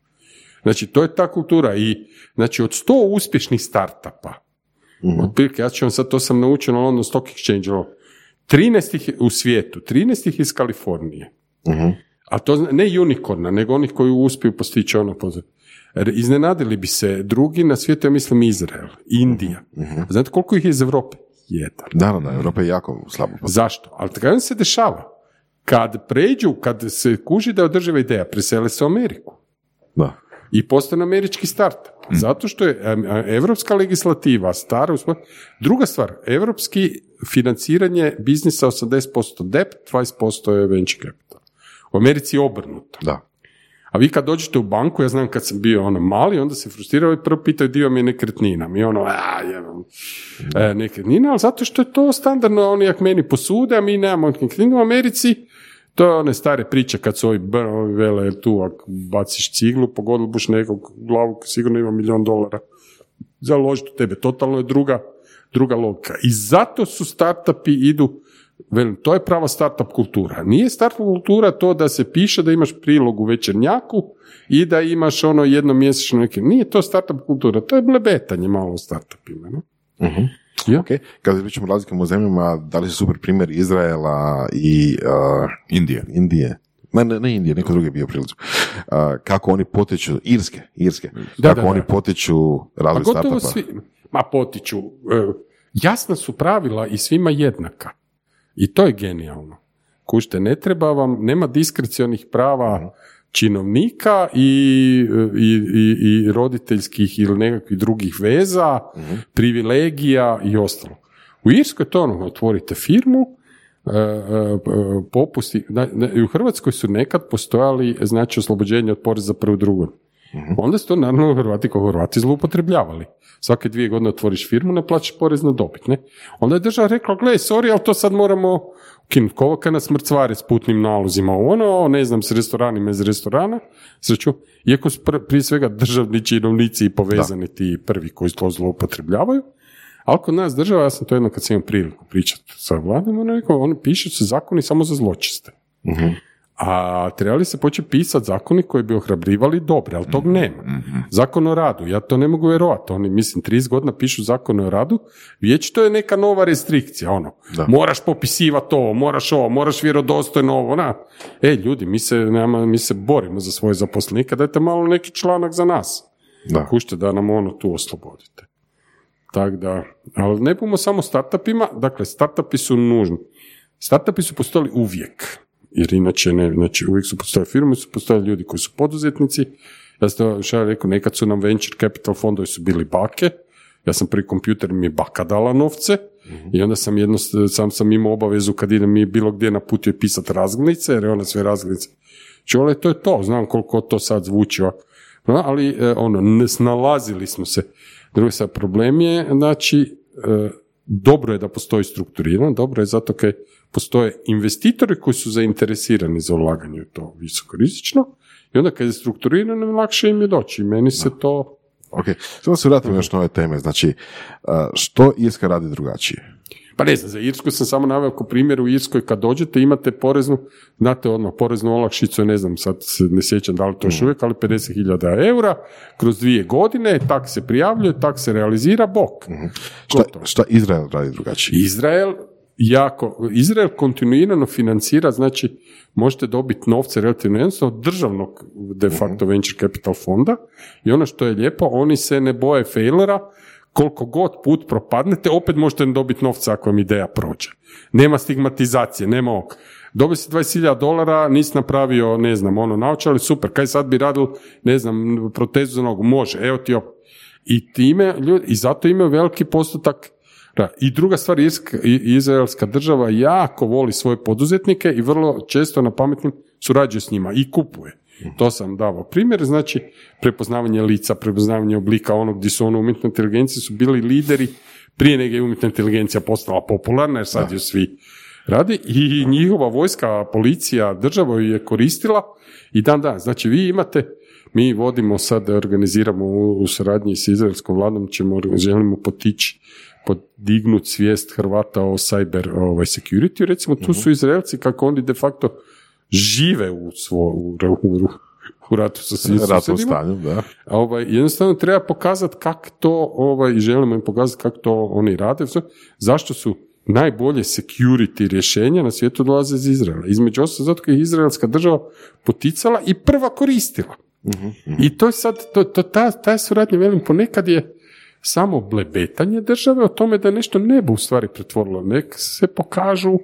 Znači, to je ta kultura i znači od sto uspješnih startupa, otprilike, ja ću vam sad, to sam naučio na London Stock Exchange, ono, 13 ih je u svijetu, 13 ih iz Kalifornije. Mhm. A to ne unikorna, nego onih koji uspiju postići ono pozor. Iznenadili bi se drugi na svijetu, ja mislim Izrael, Indija. Znate koliko ih je iz Europe? Jedan. Da, da, da, Europa je jako slabo. Zašto? Ali kaj se dešava? Kad pređu, kad se kuži da je održiva ideja, presele se u Ameriku Da. i postane američki startup. Zato što je evropska legislativa stara. Druga stvar, evropski financiranje biznisa 80% debt, 20% je venture capital. U Americi je obrnuto. Da. A vi kad dođete u banku, ja znam kad sam bio ono mali, onda se frustrirao i prvo pitaju dio mi je nekretnina. Mi ono, a, jebam, e, nekretnina, ali zato što je to standardno, oni jak meni posude, a mi nemamo nekretninu u Americi, to je one stare priče kad su ovi, ovi vele tu, ako baciš ciglu, pogodili buš nekog glavu, sigurno ima milion dolara založiti u tebe. Totalno je druga, druga logika. I zato su startupi idu, velim, to je prava startup kultura. Nije startup kultura to da se piše da imaš prilog u večernjaku i da imaš ono jedno mjesečno neke. Nije to startup kultura, to je blebetanje malo startupima. No? Ja. Ok, kada pričamo o razlikama u zemljama, da li su super primjer Izraela i uh, Indija. Indije? Ne, ne, ne Indije, neko drugi je bio prilicu. Uh, kako oni potiču, Irske, Irske, Da, kako da, oni da. potiču Pa razvoj gotovo startupa. svi, ma potiču. E, jasna su pravila i svima jednaka. I to je genijalno. Kušte, ne treba vam, nema diskrecionih prava činovnika i, i, i, i roditeljskih ili nekakvih drugih veza, privilegija i ostalo. U Irskoj to ono, otvorite firmu, e, e, popusti, da- da- i u Hrvatskoj su nekad postojali znači oslobođenje od poreza prvo drugo. Onda su to naravno Hrvati kao Hrvati zloupotrebljavali. Svake dvije godine otvoriš firmu, ne plaćaš porez na dobit, ne? Onda je država rekla, gle, sorry, ali to sad moramo ukinuti. Kovo kad nas mrcvari s putnim nalozima, ono, ne znam, s restoranima iz restorana, sreću, iako su pr- prije svega državni činovnici i povezani ti prvi koji to zloupotrebljavaju, ali kod nas država, ja sam to jedno kad sam imao priliku pričati sa vladom, ono rekao, oni pišu se zakoni samo za zločiste. A trebali se početi pisati zakoni koji bi ohrabrivali dobre, ali tog nema. Zakon o radu, ja to ne mogu vjerovati. Oni, mislim, 30 godina pišu zakon o radu, vječito je neka nova restrikcija, ono. Da. Moraš popisivati ovo, moraš ovo, moraš vjerodostojno ovo, na. E, ljudi, mi se, nema, mi se borimo za svoje zaposlenike, dajte malo neki članak za nas. Da. Kušte da nam ono tu oslobodite. Tako da, ali ne budemo samo startupima, dakle, startupi su nužni. Startupi su postojali uvijek, jer inače ne, znači uvijek su postojali firme, su postojali ljudi koji su poduzetnici. Ja sam ja rekao, nekad su nam venture capital fondovi su bili bake, ja sam prvi kompjuter mi je baka dala novce i onda sam jedno, sam sam imao obavezu kad idem mi bilo gdje na putu je pisati razglednice, jer je ona sve razglednice. Čule, to je to, znam koliko to sad zvuči. No, ali e, ono, ne snalazili smo se. Drugi sad problem je, znači, e, dobro je da postoji strukturirano, dobro je zato kaj postoje investitori koji su zainteresirani za ulaganje u to visoko rizično i onda kad je strukturirano, lakše im je doći. Meni se to Ok, samo se vratimo još na ove teme. Znači, što Irska radi drugačije? Pa ne znam, za Irsku sam samo naveo kao primjer u Irskoj kad dođete imate poreznu, znate odmah poreznu olakšicu, ne znam, sad se ne sjećam da li to još uvijek, ali 50.000 eura, kroz dvije godine, tak se prijavljuje, tak se realizira, bok. Šta, Gotovo. šta Izrael radi drugačije? Izrael jako, Izrael kontinuirano financira, znači možete dobiti novce relativno jednostavno od državnog de facto venture capital fonda i ono što je lijepo, oni se ne boje failera, koliko god put propadnete, opet možete dobiti novca ako vam ideja prođe. Nema stigmatizacije, nema ovog. Dobio si 20.000 dolara, nisi napravio, ne znam, ono, naočali, super, kaj sad bi radil, ne znam, protezu za nogu, može, evo ti op. I time, ljudi, i zato imaju veliki postotak I druga stvar, izraelska država jako voli svoje poduzetnike i vrlo često na pametnim surađuje s njima i kupuje. To sam davao primjer, znači prepoznavanje lica, prepoznavanje oblika onog gdje su ono umjetne inteligencije su bili lideri prije nego je umjetna inteligencija postala popularna jer sad ju svi radi i njihova vojska, policija, država ju je koristila i dan dan. Znači vi imate, mi vodimo sad, organiziramo u, u suradnji s izraelskom vladom, ćemo, želimo potići podignuti svijest Hrvata o cyber ovaj, security. Recimo, tu su Izraelci kako oni de facto žive u, svo, u, u, u ratu sa stanju, da. A Ovaj, jednostavno treba pokazati kako to, ovaj, želimo im pokazati kako to oni rade, zašto su najbolje security rješenja na svijetu dolaze iz Izraela. Između ostalog zato je izraelska država poticala i prva koristila. I to je sad, to, to, ta, ta suradnja, velim, ponekad je samo blebetanje države o tome da nešto ne bi u stvari pretvorilo. Nek se pokažu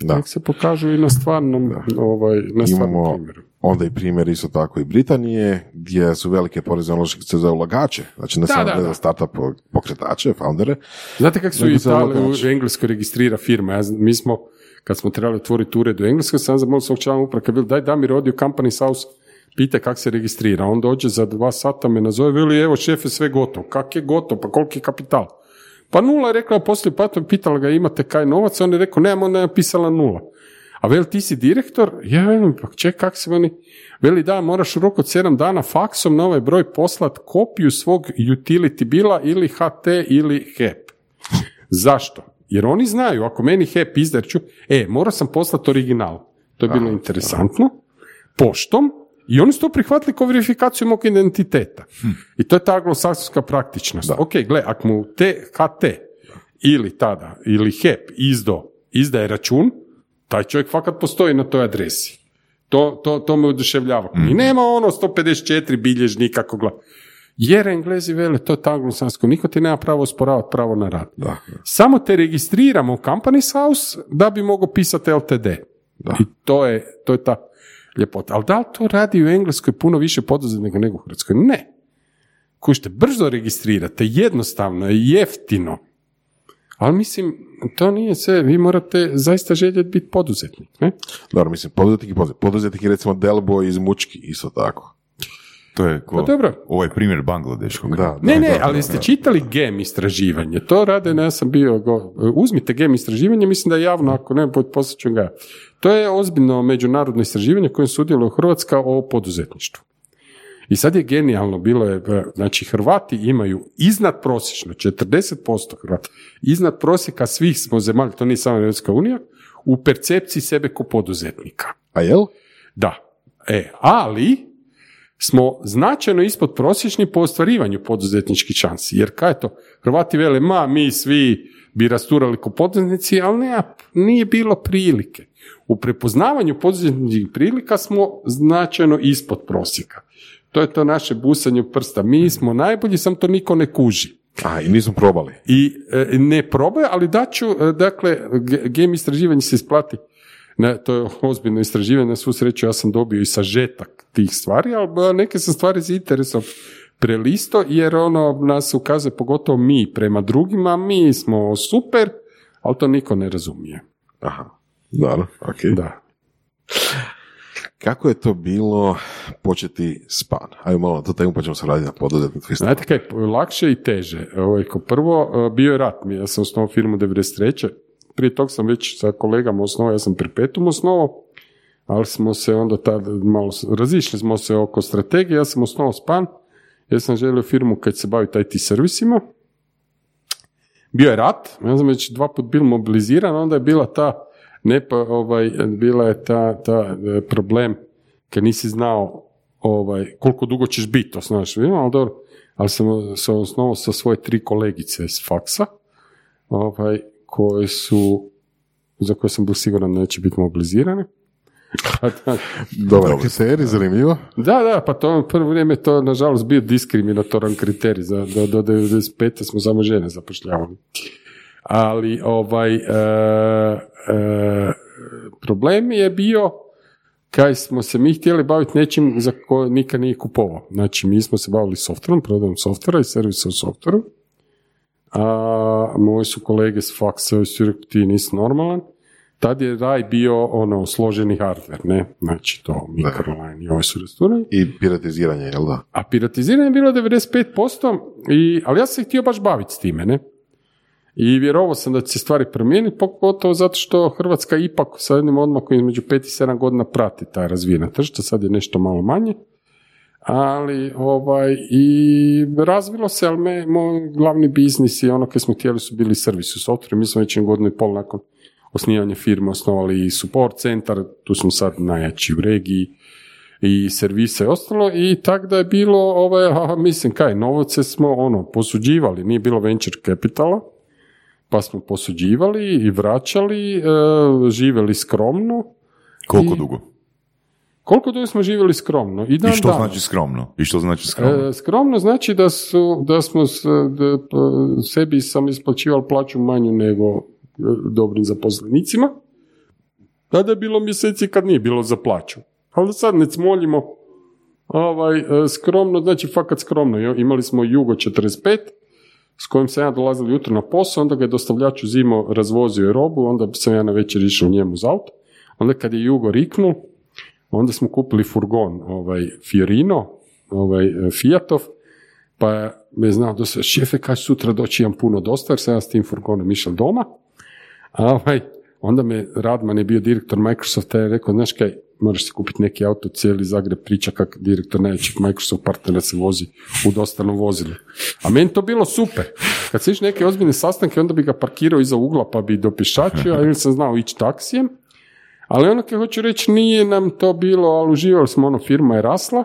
Da. nek se pokažu i na stvarnom, ovaj, na stvarnom Imamo primjeru. onda i primjer isto tako i Britanije, gdje su velike porezne olakšice za ulagače, znači ne Da, samo da, da. startup pokretače, foundere, Znate kako su Nego i za Italiji, ulagače. u Engleskoj registrira firma? Ja, znam, mi smo, kad smo trebali otvoriti ured u Engleskoj, sam zamolio svog člana uprave, je bil, daj da mi rodi u Company House, pita kak se registrira. On dođe za dva sata, me nazove, veli, evo šef je sve gotovo. Kak je gotovo? Pa koliki je kapital? Pa nula je rekla, poslije pa pitala ga imate kaj novac, on je rekao, nemam, onda je napisala nula. A veli, ti si direktor? Ja velim, pa ček, kak se oni... Veli, da, moraš u roku od 7 dana faksom na ovaj broj poslat kopiju svog utility bila ili HT ili HEP. Zašto? Jer oni znaju, ako meni HEP izdaje, ću, e, morao sam poslati original. To je bilo interesantno. Poštom. I oni su to prihvatili kao verifikaciju mog identiteta. I to je ta anglosaksonska praktičnost. Ok, gle, ako mu THT ili tada, ili HEP izdo, izdaje račun, taj čovjek fakat postoji na toj adresi. To, to, to me oduševljava. I nema ono 154 bilježnika kako gleda. Jer Englezi vele, to je ta anglosasko, niko ti nema pravo osporavati pravo na rad. Da. Samo te registriramo u Companies House da bi mogao pisati LTD. I to je, to je ta ljepota. Ali da li to radi u Engleskoj puno više poduzetnika nego u Hrvatskoj? Ne. Kušte, brzo registrirate, jednostavno je, jeftino. Ali mislim, to nije sve, vi morate zaista željeti biti poduzetnik. Ne? Dobro, mislim, poduzetnik i poduzetnik. Poduzetnik je recimo Delbo iz Mučki, isto tako. To je ko, Pa dobro. ovaj primjer Bangladeškog. Da, Ne, da, ne, da, ali da. čitali GEM istraživanje, to rade, ne, ja sam bio, go, uzmite GEM istraživanje, mislim da je javno, ako ne, poslat ću ga. To je ozbiljno međunarodno istraživanje kojem sudjeluje Hrvatska o poduzetništvu. I sad je genijalno, bilo je, e, znači Hrvati imaju iznad prosječno, 40% Hrvata, iznad prosjeka svih smo zemalja, to nije samo Europska unija, u percepciji sebe kao poduzetnika. A jel? Da. E, ali smo značajno ispod prosječni po ostvarivanju poduzetničkih šansi. Jer kaj je to? Hrvati vele, ma, mi svi bi rasturali ko poduzetnici, ali ne, nije bilo prilike. U prepoznavanju poduzetničkih prilika smo značajno ispod prosjeka. To je to naše busanje prsta. Mi smo najbolji, sam to niko ne kuži. A, i nismo probali. I e, ne probaju, ali daću, e, dakle, game istraživanje se isplati. Ne, to je ozbiljno istraživanje, na svu sreću ja sam dobio i sažetak tih stvari, ali neke sam stvari za interesom prelisto, jer ono nas ukazuje pogotovo mi prema drugima, mi smo super, ali to niko ne razumije. Aha, dobro, ok. Da. Kako je to bilo početi span? Ajmo malo tu temu pa ćemo se raditi na poduzetništvu. isto. Znate kaj, lakše i teže. Ovaj, kao prvo, bio je rat. Ja sam osnovao firmu 93. Prije tog sam već sa kolegama osnovao, ja sam Perpetuum osnovao, ali smo se onda tad malo, razišli smo se oko strategije, ja sam osnovao Span, ja sam želio firmu kad se bavi IT servisima. Bio je rat, ja sam već dva put bil mobiliziran, onda je bila ta, ne pa, ovaj, bila je ta, ta e, problem kad nisi znao ovaj, koliko dugo ćeš biti, osnovaš ali dobro, ali sam se osnovao sa svoje tri kolegice s faksa, ovaj, koje su, za koje sam bio siguran da neće biti mobilizirane. Dobar kriterij, zanimljivo. da, da, pa to prvo vrijeme to nažalost bio diskriminatoran kriterij. Za, do, do 95. smo samo žene zapošljavali. Ali ovaj e, e, problem je bio kaj smo se mi htjeli baviti nečim za koje nikad nije kupovao. Znači, mi smo se bavili softverom, prodajom softvera i servisom softveru. A moji su kolege s faksa su rekli, ti nisi normalan. Tad je raj bio ono složeni hardware, ne? Znači to mikroline i ove su rasturali. I piratiziranje, jel da? A piratiziranje je bilo 95%, i, ali ja sam se htio baš baviti s time, ne? I vjerovao sam da će se stvari promijeniti, pogotovo zato što Hrvatska ipak sa jednim odmakom između 5 i 7 godina prati ta razvijena tržišta, sad je nešto malo manje. Ali, ovaj, i razvilo se, ali me, moj glavni biznis i ono koje smo htjeli su bili servis u software. Mi smo već godinu i pol nakon osnivanja firme osnovali i support centar, tu smo sad najjači u regiji i servise i ostalo i tak da je bilo, ovaj, a, mislim kaj, novce smo ono, posuđivali, nije bilo venture capitala, pa smo posuđivali i vraćali, e, živjeli skromno. Koliko I- dugo? Koliko dugo smo živjeli skromno? I dan I što danas. znači skromno? I što znači skromno? E, skromno znači da, su, da smo s, da, sebi sam isplaćivali plaću manju nego e, dobrim zaposlenicima. Tada je bilo mjeseci kad nije bilo za plaću. Ali sad ne cmoljimo ovaj, e, skromno, znači fakat skromno. Imali smo Jugo 45, s kojim sam ja dolazio jutro na posao, onda ga je dostavljač uzimao, razvozio je robu, onda sam ja na večer išao njemu za auto. Onda kad je Jugo riknul, onda smo kupili furgon, ovaj, Fiorino, ovaj, e, Fiatov, pa me znao da se šefe kaže sutra doći imam puno dosta, jer sam ja s tim furgonom išao doma. A ovaj, onda me Radman je bio direktor Microsofta i je rekao, znaš kaj, moraš si kupiti neki auto, cijeli Zagreb priča kak direktor najvećeg Microsoft partnera se vozi u dostanom vozilu. A meni to bilo super. Kad se neke ozbiljne sastanke, onda bi ga parkirao iza ugla pa bi dopješačio, a ili sam znao ići taksijem. Ali ono kad hoću reći, nije nam to bilo, ali uživali smo, ono, firma je rasla,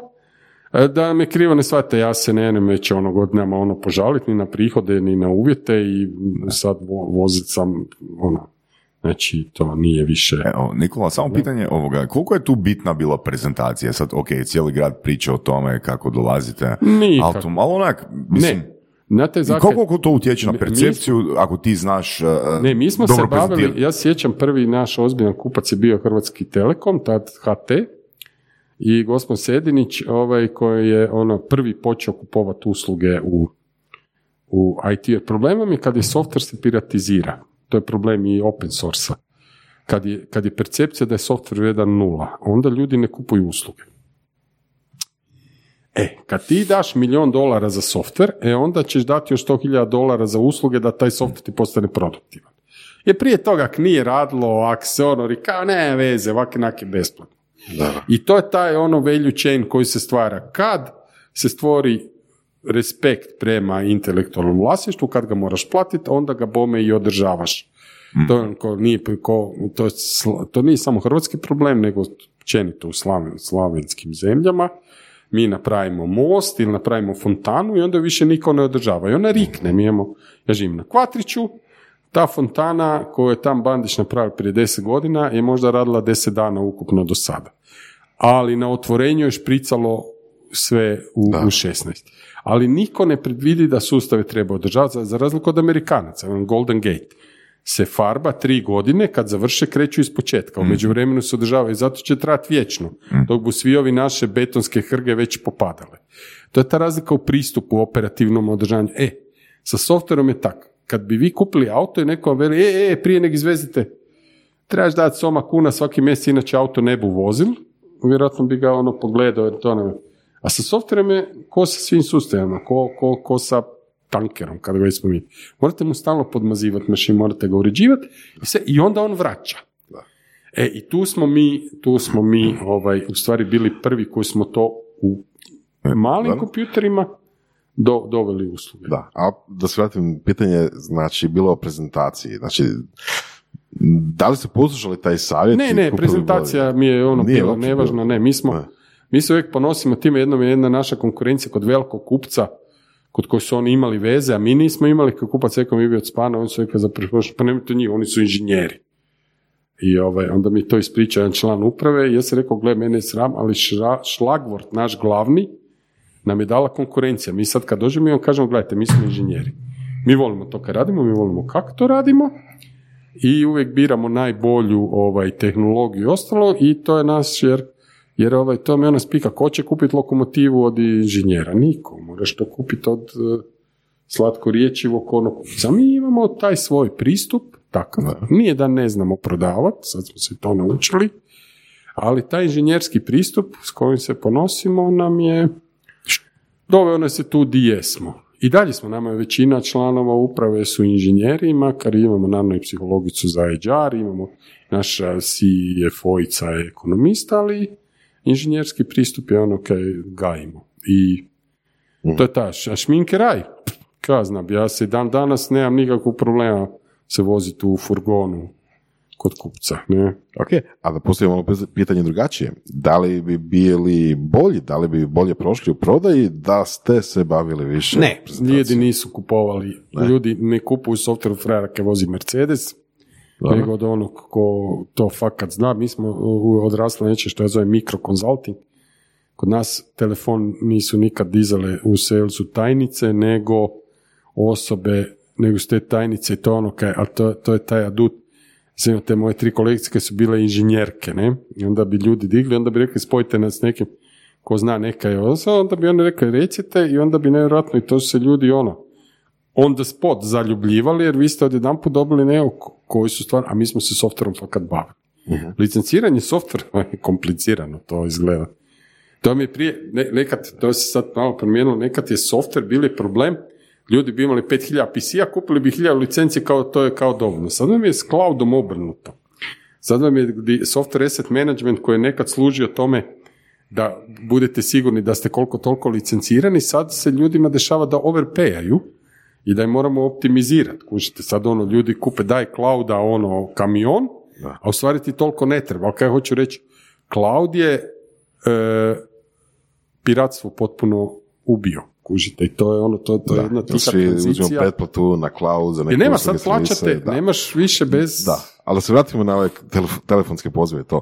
E, da me krivo ne shvate, ja se ne već ono godinama ono požaliti ni na prihode, ni na uvjete i sad vo- vozit sam ono, znači to nije više. Evo, Nikola, samo pitanje ovoga, koliko je tu bitna bila prezentacija? Sad, ok, cijeli grad priča o tome kako dolazite, Nikak. ali onak, mislim, Ne, Znate, I zakaj- koliko to utječe na Mi- percepciju ako ti znaš uh, Ne, mi smo dobro se bavili, ja sjećam prvi naš ozbiljan kupac je bio Hrvatski Telekom, tad HT, i gospodin Sedinić, ovaj koji je ono prvi počeo kupovati usluge u, u IT. Problemom je kad je software se piratizira. To je problem i open source kad je, kad je percepcija da je software vrijedan nula, onda ljudi ne kupuju usluge. E, kad ti daš milion dolara za software, e onda ćeš dati još 100.000 dolara za usluge da taj software ti postane produktivan. Jer prije toga ak nije radilo, ak se ono rika, ne veze, ovak je besplatno. I to je taj ono value chain koji se stvara. Kad se stvori respekt prema intelektualnom vlasništvu, kad ga moraš platiti, onda ga bome i održavaš. To, je ko, nije, ko, to, to nije samo hrvatski problem, nego općenito u slaven, slavenskim zemljama. Mi napravimo most ili napravimo fontanu i onda ju više niko ne održava. I ona rikne. Mi imamo, ja živim na Kvatriću, ta fontana koju je tam Bandić napravio prije 10 godina je možda radila 10 dana ukupno do sada. Ali na otvorenju je špricalo sve u, u 16. Ali niko ne predvidi da sustave treba održavati, za, za razliku od Amerikanaca, Golden Gate se farba tri godine, kad završe kreću iz početka, u međuvremenu se održavaju, zato će trati vječno, dok bu svi ovi naše betonske hrge već popadale. To je ta razlika u pristupu operativnom održavanju. E, sa softverom je tako. Kad bi vi kupili auto i neko vam veli, e, e, prije nek izvezite, trebaš dati soma kuna svaki mjesec, inače auto ne bu vozil, vjerojatno bi ga ono pogledao, jer to ne... A sa softverom je ko sa svim sustavima, ko, ko, ko sa tankerom, kada ga već spominjete. Morate mu stalno podmazivati mašin, morate ga uređivati i, sve, i onda on vraća. E, i tu smo mi, tu smo mi ovaj, u stvari bili prvi koji smo to u malim da. kompjuterima do, doveli usluge. Da, a da se vratim, pitanje znači bilo o prezentaciji. Znači, da li ste poslušali taj savjet? Ne, ne, prezentacija mi je ono Nije bila nevažna, ne, mi smo, Ne. mi se uvijek ponosimo time, jednom je jedna naša konkurencija kod velikog kupca, kod kojih su oni imali veze, a mi nismo imali, kad kupac rekao mi bi od spana, oni su rekli za pa nemojte njih, oni su inženjeri. I ovaj, onda mi to ispriča jedan član uprave i ja sam rekao, gle, mene je sram, ali šra, šlagvort, naš glavni, nam je dala konkurencija. Mi sad kad dođemo i vam kažemo, gledajte, mi smo inženjeri. Mi volimo to kad radimo, mi volimo kako to radimo i uvijek biramo najbolju ovaj, tehnologiju i ostalo i to je naš, jer, jer ovaj, to me ona spika, ko će kupiti lokomotivu od inženjera? Niko, moraš to kupiti od uh, slatko riječivog onog kupca. Mi imamo taj svoj pristup, takav, nije da ne znamo prodavati, sad smo se to naučili, ali taj inženjerski pristup s kojim se ponosimo nam je doveo nas se tu di jesmo. I dalje smo, nama je većina članova uprave su inženjeri, makar imamo naravno i psihologicu za HR, imamo naša CFO-ica je ekonomista, ali inženjerski pristup je ono kaj gajimo. I to je ta, šminke raj. Kaj znam, ja se dan danas nemam nikakvog problema se voziti u furgonu kod kupca, ne? Ok, a da postavimo malo pitanje drugačije. Da li bi bili bolji, da li bi bolje prošli u prodaji da ste se bavili više Ne, ljudi nisu kupovali, ljudi ne kupuju software frajera vozi Mercedes, nego od onog ko to fakat zna. Mi smo odrasli nešto što ja zovem mikrokonzulting. Kod nas telefon nisu nikad dizale u salesu tajnice, nego osobe, nego su te tajnice i to ono kaj, a to, to je taj adut. Znači, te moje tri kolegice koje su bile inženjerke, ne? I onda bi ljudi digli, onda bi rekli spojite nas s nekim ko zna neka je onda bi oni rekli recite i onda bi nevjerojatno i to su se ljudi ono on the spot zaljubljivali jer vi ste odjedanput dobili neko ko- koji su stvarno, a mi smo se softverom fakat bavili. Licenciranje softvera je komplicirano, to izgleda. To mi je prije, ne, nekad, to se sad malo promijenilo, nekad je softver bili problem, ljudi bi imali 5000 PC-a, kupili bi 1000 licencije kao to je kao dovoljno. Sad vam je s cloudom obrnuto. Sad vam je software asset management koji je nekad služio tome da budete sigurni da ste koliko toliko licencirani, sad se ljudima dešava da overpayaju i da je moramo optimizirati. Kužite, sad ono, ljudi kupe daj clouda ono kamion, a u stvari ti toliko ne treba. Ali kaj hoću reći, cloud je e, piratstvo potpuno ubio. Kužite, i to je ono, to, to je jedna Da, tiha svi uzmemo tranzicija. pretplatu na cloud za neke nema sad plaćate, da. nemaš više bez... Da, ali da se vratimo na ove telef- telefonske pozive to.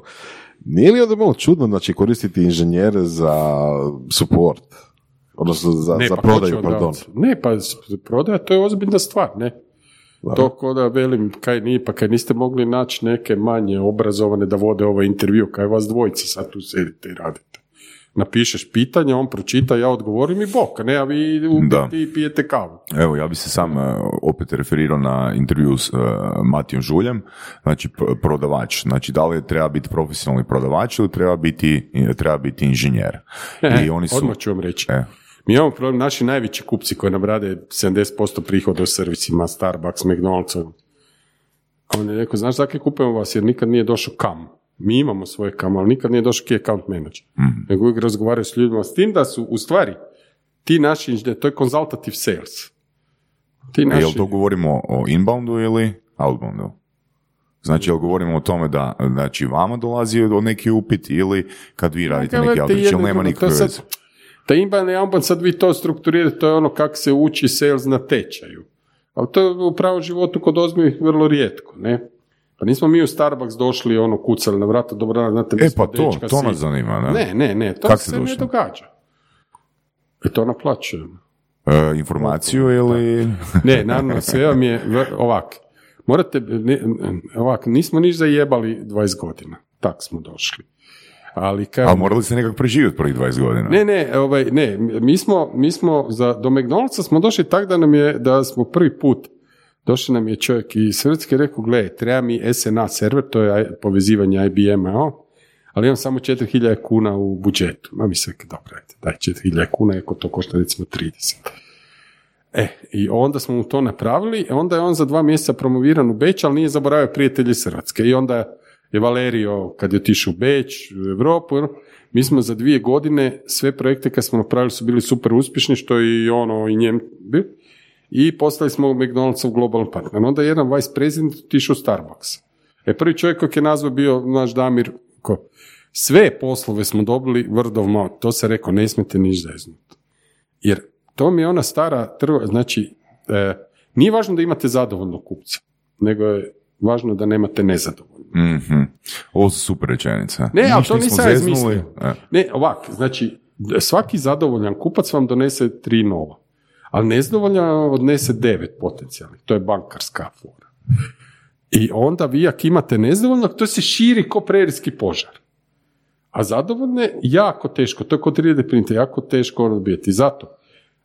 Nije li onda malo čudno znači, koristiti inženjere za support? Odnosno za, Ne, za pa prodaju, pardon. Ne, pa prodaja, to je ozbiljna stvar, ne. To ko da velim, kaj nije, pa kaj niste mogli naći neke manje obrazovane da vode ovaj intervju, kaj vas dvojica sad tu sedite i radite. Napišeš pitanje, on pročita, ja odgovorim i bok, ne, a vi Da. biti pijete kavu. Evo, ja bi se sam e, opet referirao na intervju s e, Matijom Žuljem, znači prodavač. Znači, da li treba biti profesionalni prodavač ili treba biti, treba biti inženjer? I oni su... Odmah ću vam reći. E, Mi imamo problem, naši najveći kupci koji nam rade 70% prihoda u servisima, Starbucks, McDonald's. On je rekao, znaš zakaj kupujemo vas, jer nikad nije došao kam. Mi imamo svoje kam, ali nikad nije došao key account manager. Nego uvijek razgovaraju s ljudima, s tim da su, u stvari, ti naši inženjeri, to je consultative sales. Ti naši... Jel to govorimo o inboundu ili outboundu? Znači, jel govorimo o tome da znači, vama dolazi od neki upit ili kad vi radite neki outreach, jel nema nikakve veze? Ta inbound i outbound, sad vi to strukturirate, to je ono kako se uči sales na tečaju. Ali to je u pravom životu kod ozbiljnih vrlo rijetko, ne? Pa nismo mi u Starbucks došli, ono, kucali na vrata, dobro, dan, znate, mi E, smo pa to, dečka to nas zanima, da? Ne, ne, ne, to Kak se se ne događa. I to naplaćujemo. E, informaciju ili... Ne, naravno, sve vam je ovak. Morate, ne, ovak, nismo niš zajebali 20 godina. Tak smo došli. Ali kad... Ali morali ste nekako preživjeti prvih 20 godina. Ne, ne, ovaj, ne, mi smo, mi smo za, do McDonald'sa smo došli tak da nam je, da smo prvi put, došli nam je čovjek iz Hrvatske i rekao, gle, treba mi SNA server, to je povezivanje IBM-a, ali imam samo 4000 kuna u budžetu. Ma mi se rekao, dobro, ajde, daj 4000 kuna, ako to košta recimo 30. E, i onda smo mu to napravili, onda je on za dva mjeseca promoviran u Beč, ali nije zaboravio prijatelji iz Hrvatske. I onda je Valerio, kad je otišao u Beč, u Europu, mi smo za dvije godine, sve projekte kad smo napravili su bili super uspješni, što je i ono i njem. I postali smo McDonald'sov globalni partner. Onda je jedan vice president otišao u Starbucks. E, prvi čovjek kojeg je nazvao bio naš Damir, ko, sve poslove smo dobili word of to se rekao, ne smijete niš zeznuti. Jer to mi je ona stara trgo, znači, e, nije važno da imate zadovoljnog kupca, nego je važno da nemate nezadovoljnog. Mhm. Ovo su super rečenice. Ne, ali to nisam ja izmislio. E. Ne, ovak, znači, svaki zadovoljan kupac vam donese tri nova, ali nezadovoljan vam odnese devet potencijalnih, to je bankarska fora. I onda vi ako imate nezadovoljnog, to se širi ko prerijski požar. A zadovoljne, jako teško, to je kod 3D printa, jako teško odbijeti. Zato,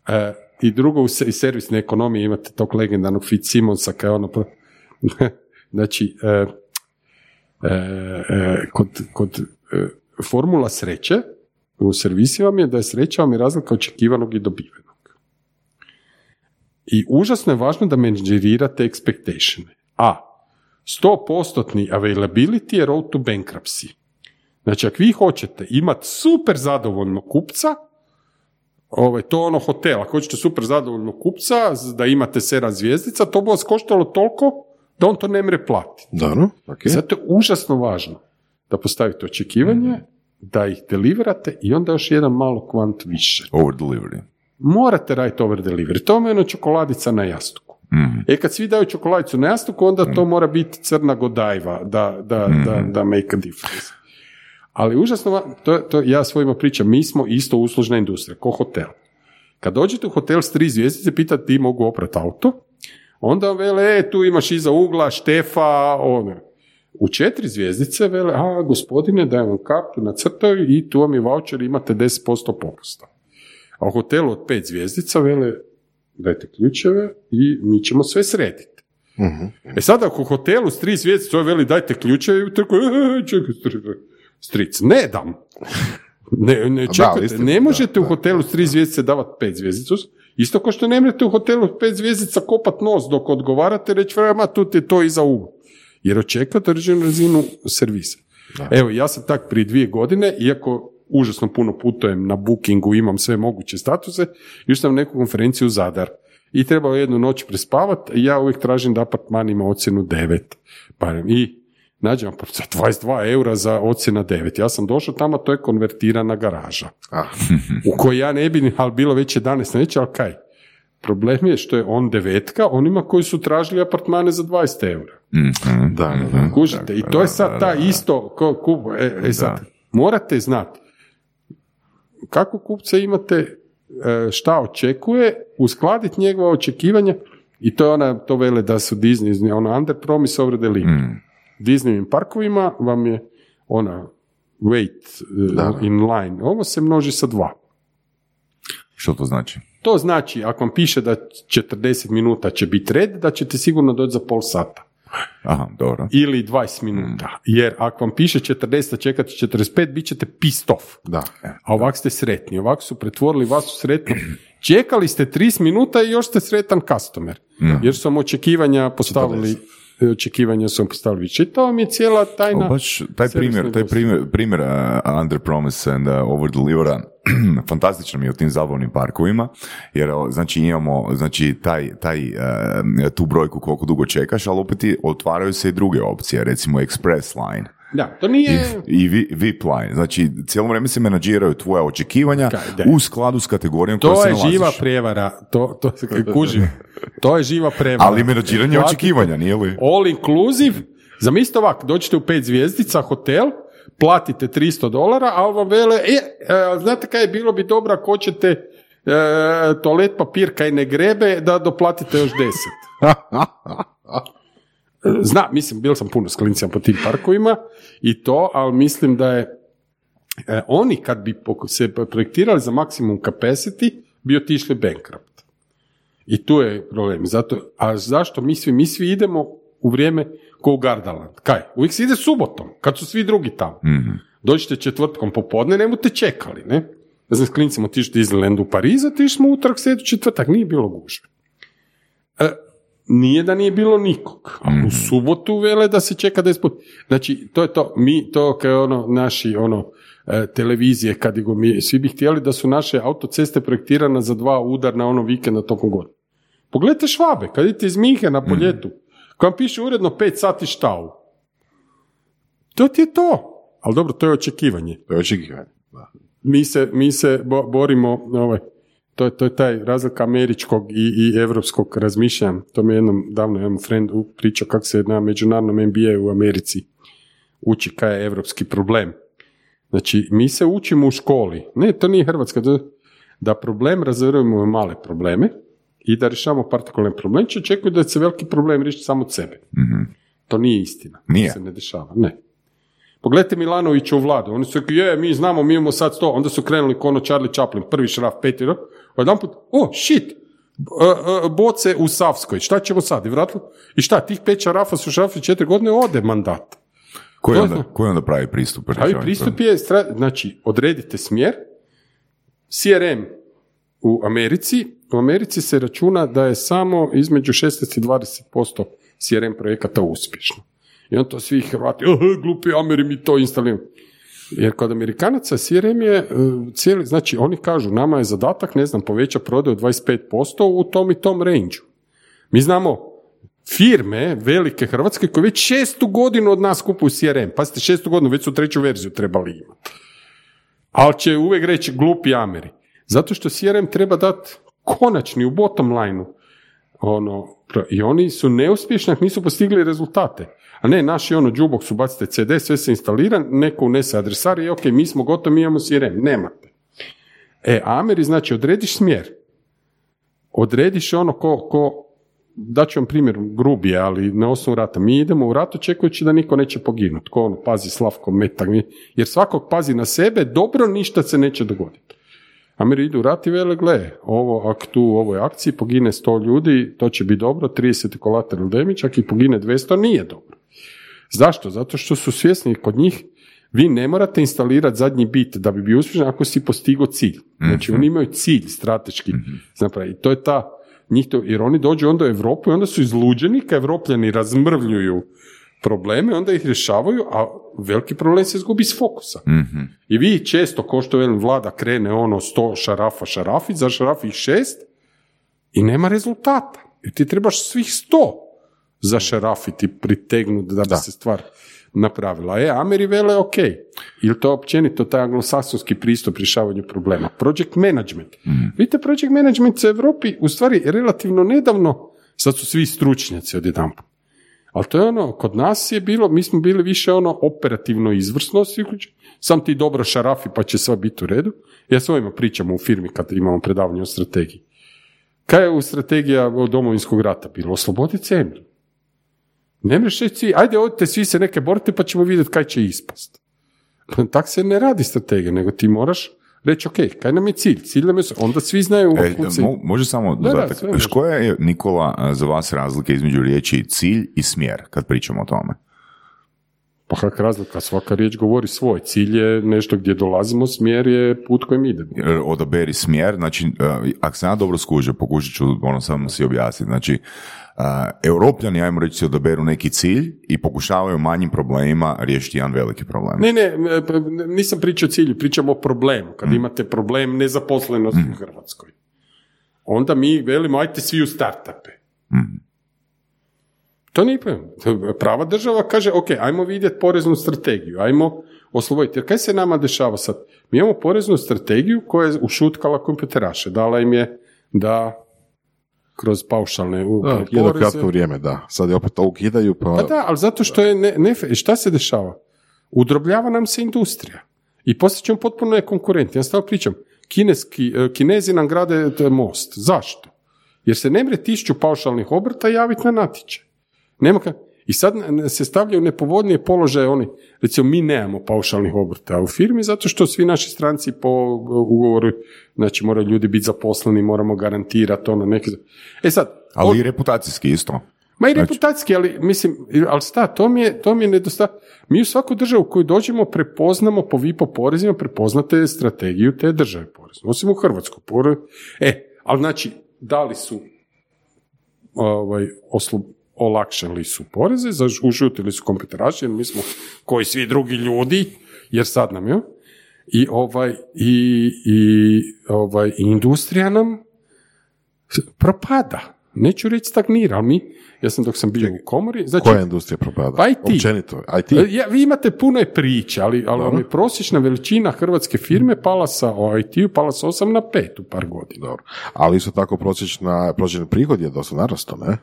e, i drugo, u servisne ekonomije imate tog legendarnog Fitzsimonsa, kaj je ono, znači, e, e, e, kod, kod e, formula sreće u servisi vam je da je sreća vam je razlika očekivanog i dobivenog. I užasno je važno da menadžerirate expectation. A, 100% availability je road to bankruptcy. Znači, ako vi hoćete imati super zadovoljnog kupca, ovaj, to ono hotel, ako hoćete super zadovoljnog kupca, da imate 7 zvijezdica, to bi vas koštalo toliko da on to ne mre platiti. Dobro, ok. Zato je užasno važno da postavite očekivanje, da ih deliverate i onda još jedan malo kvant više. Over delivery. Morate raditi over delivery. To je ono čokoladica na jastuku. Mhm. E kad svi daju čokoladicu na jastuku, onda to mora biti crna godajva da, da, da, da make a difference. Ali užasno, to, to ja svojima pričam, mi smo isto uslužna industrija, ko hotel. Kad dođete u hotel s tri zvijezdice, pitate ti mogu oprati auto, onda vele, e, tu imaš iza ugla, štefa, ono. U četiri zvijezdice vele, a, gospodine, dajem vam kartu, nacrtaju i tu vam je voucher, imate 10% popusta. A u hotelu od pet zvijezdica vele, dajte ključeve i mi ćemo sve srediti. E sad ako u hotelu s tri zvijezdice, to je veli dajte ključeve i tako, e, čekaj, stri- stric, ne dam. Ne, ne, čekajte, istina, ne da, možete u hotelu s tri zvijezdice davati pet zvijezdicu, isto kao što ne možete u hotelu pet zvijezdica kopat nos dok odgovarate reći, vrema, tu ti je to iza ugla. Jer očekate određenu razinu servisa. Evo, ja sam tak prije dvije godine, iako užasno puno putujem na bookingu, imam sve moguće statuse, još sam neku konferenciju u Zadar. I trebao jednu noć prespavati, ja uvijek tražim da apartman ima ocjenu 9. Barem. I nađem pa za 22 eura za ocjena 9. Ja sam došao tamo, to je konvertirana garaža. Ah. u kojoj ja ne bi, ni- ali bilo već 11 neće, ali kaj? Problem je što je on devetka onima koji su tražili apartmane za 20 eura. Mhm. Da, da, da. Kužite, i to je sad ta isto, ko, ku- e, e sad, morate znati, kako kupce imate, e, šta očekuje, uskladiti njegova očekivanja i to je ona, to vele da su Disney, ono under promise over. Mm. Disneyvim parkovima vam je ona wait e, Da. in line, ovo se množi sa dva. Što to znači? To znači, ako vam piše da 40 minuta će biti red, da ćete sigurno doći za pol sata. Aha, dobro. Ili 20 minuta. Jer ako vam piše 40, a čekate 45, bit ćete pissed off. Da. A ovak ste sretni. Ovako su pretvorili vas u sretnu. Čekali ste 30 minuta i još ste sretan customer. Jer su vam očekivanja postavili očekivanja su vam postavili više. I to vam je cijela tajna. O, baš taj primjer, taj primjer, primjer uh, under promise and uh, over delivera fantastično mi je u tim zabavnim parkovima, jer znači imamo znači taj, taj, uh, tu brojku koliko dugo čekaš, ali opet i otvaraju se i druge opcije, recimo express line. Da, to I, nije... i vi- VIP line. Znači, cijelo vrijeme se menadžiraju tvoja očekivanja Kaj, u skladu s kategorijom To se je nalaziš. živa prevara. To, to se kuži. To je živa prevara. Ali menadžiranje očekivanja, nije li? All inclusive. Zamislite ovako, dođete u pet zvijezdica, hotel, platite 300 dolara, a vam vele, e, e, znate kaj, bilo bi dobro ako hoćete e, toalet papir kaj ne grebe, da doplatite još 10. Zna, mislim, bio sam puno s klincima po tim parkovima i to, ali mislim da je e, oni kad bi se projektirali za maksimum capacity, bi otišli bankrupt. I tu je problem. Zato, a zašto mi svi? Mi svi idemo u vrijeme ko u Gardaland. Kaj? Uvijek se ide subotom, kad su svi drugi tamo. Mhm. Dođete četvrtkom popodne, ne budete čekali, ne? Ja znam, s klincima otišli Disneyland u Pariz, otišli smo utorak, srijedu, četvrtak, nije bilo gužve. Nije da nije bilo nikog, a u subotu vele da se čeka 10 puta. Znači, to je to, mi, to kao je ono, naši, ono, e, televizije, kad go mi, svi bi htjeli da su naše autoceste projektirane za dva udarna ono vikenda tokom godine. Pogledajte švabe, kad idete iz Minhena po ljetu, kad vam piše uredno 5 sati štau. To ti je to. Ali dobro, to je očekivanje To je očekivanje. Da. mi se, mi se bo- borimo, ovaj, to, je- to je taj razlika američkog i, i evropskog razmišljanja. To mi je jednom davno jedan friend pričao kako se na međunarodnom MBA u Americi uči kaj je evropski problem. Znači, mi se učimo u školi. Ne, to nije Hrvatska. to- Da problem razvrujemo u male probleme i da rješavamo partikularne probleme, će očekuju da će se veliki problem riješiti samo od sebe. To nije istina. Nije. To se ne dešava. Ne. Pogledajte Milanovića u vladu. Oni su rekli, je, mi znamo, mi imamo sad sto. Onda su krenuli kono Charlie Chaplin, prvi šraf, peti rok. Jedan put, o, shit, e, e, boce u Savskoj, šta ćemo sad? I vratili, i šta, tih pet šarafa su šrafi četiri godine, ode mandat. Koji onda, koji onda pravi pristup? Pravi pristup je, stra- znači, odredite smjer, CRM u Americi, u Americi se računa da je samo između 16 i 20% CRM projekata uspješno. I on to svi Hrvati, oh, glupi Ameri, mi to instaliramo. Jer kod Amerikanaca CRM je e, cijeli, znači oni kažu, nama je zadatak, ne znam, poveća prodaju 25% u tom i tom range Mi znamo firme velike hrvatske koje već šestu godinu od nas kupuju CRM. Pazite, šestu godinu, već su treću verziju trebali imati. Ali će uvijek reći glupi Ameri. Zato što CRM treba dati konačni u bottom line ono, i oni su neuspješni ako nisu postigli rezultate. A ne, naši ono, džubok su bacite CD, sve se instalira, neko unese adresar i ok, mi smo gotovi, mi imamo CRM. Nemate. E, Ameri, znači, odrediš smjer. Odrediš ono ko, ko daću vam primjer grubije, ali na osnovu rata. Mi idemo u rat očekujući da niko neće poginuti. Ko ono, pazi Slavko metak. Jer svakog pazi na sebe, dobro ništa se neće dogoditi. Ameri idu u rat i vele, gle, ovo, ako tu u ovoj akciji pogine 100 ljudi, to će biti dobro, 30 collateral damage, ako pogine 200, nije dobro. Zašto? Zato što su svjesni kod njih, vi ne morate instalirati zadnji bit da bi bio uspješan ako si postigao cilj. Znači, oni imaju cilj strateški. Zapravo, I to je ta, njih to, jer oni dođu onda u Europu i onda su izluđeni, kad Evropljani razmrvljuju probleme, onda ih rješavaju, a veliki problem se izgubi s fokusa. I vi često, ko što velim, vlada krene ono sto šarafa šarafi, za šarafi šest i nema rezultata. I ti trebaš svih sto za šarafiti, pritegnuti da bi se stvar napravila. E, Ameri vele, ok, ili to općenito taj anglosaksonski pristup rješavanju problema. Project management. Vidite, project management se u Europi u stvari relativno nedavno, sad su svi stručnjaci odjedanput. Ali to je ono, kod nas je bilo, mi smo bili više ono operativno izvrsno svi uključeni. sam ti dobro šarafi pa će sve biti u redu. Ja s ovima pričamo u firmi kad imamo predavanje o strategiji. Kaj je u strategija domovinskog rata bilo? Osloboditi zemlju. Ne mreš reći, ajde odite svi se neke borite pa ćemo vidjeti kaj će ispast. Tak se ne radi strategija, nego ti moraš reći, ok, kaj nam je cilj? Cilj nam je, onda svi znaju E, se- mo- može samo Da, da, dodatak. sve može. Koja je, Nikola, a, za vas razlika između riječi cilj i smjer, kad pričamo o tome? Pa kak razlika, svaka riječ govori svoj. Cilj je nešto gdje dolazimo, smjer je put kojim idemo. Odaberi smjer, znači, uh, ako sam ja dobro skužio, pokušat ću ono samo si objasniti, znači, uh, europljani, ajmo reći, odaberu neki cilj i pokušavaju manjim problemima riješiti jedan veliki problem. Ne, ne, pa nisam pričao o cilju, pričam o problemu. Kad Mm. imate problem nezaposlenosti u Hrvatskoj. Onda mi velimo, ajte svi u startupe. Mm. To nije. Prava država kaže, ok, ajmo vidjeti poreznu strategiju, ajmo osloboditi. Jer kaj se nama dešava sad? Mi imamo poreznu strategiju koja je ušutkala kompjuteraše. Dala im je da kroz paušalne u- Da, jedno kratko vrijeme, da. Sad je opet to ukidaju, pa... pa da, ali zato što je ne, ne, šta se dešava? Udrobljava nam se industrija. I poslije ćemo potpuno nekonkurentni. Ja stalno pričam, kineski, e, kinezi nam grade t- most. Zašto? Jer se ne mre tišću paušalnih obrta javiti na natječaj. Nema ka... I sad se stavljaju u nepovodnije položaje oni, recimo mi nemamo paušalnih obrta u firmi zato što svi naši stranci po ugovoru, znači moraju ljudi biti zaposleni, moramo garantirati ono neke... E sad, Ali i reputacijski isto. Ma i Znači- reputacijski, ali mislim, ali sta, to mi je, to mi je nedostatak. Mi u svaku državu koju dođemo prepoznamo po vi po porezima, prepoznate strategiju te države porezne. Osim u Hrvatsku. Pore... E, ali znači, da li su ovaj, oslo, olakšali su poreze, ušutili su kompjuteraši, jer mi smo koji svi drugi ljudi, jer sad nam je, i ovaj, i, i ovaj, industrija nam propada. Neću reći stagnira, ali mi, ja sam dok sam bio u komori, znači, Koja industrija propada? Pa IT. Općenito, IT. E, ja, vi imate puno je priče, ali, ali vam je prosječna veličina hrvatske firme pala sa o IT-u, pala sa 8 na 5 u par godina. Dobro. Ali isto tako prosječna, prosječni prihod je dosta narastao, ne?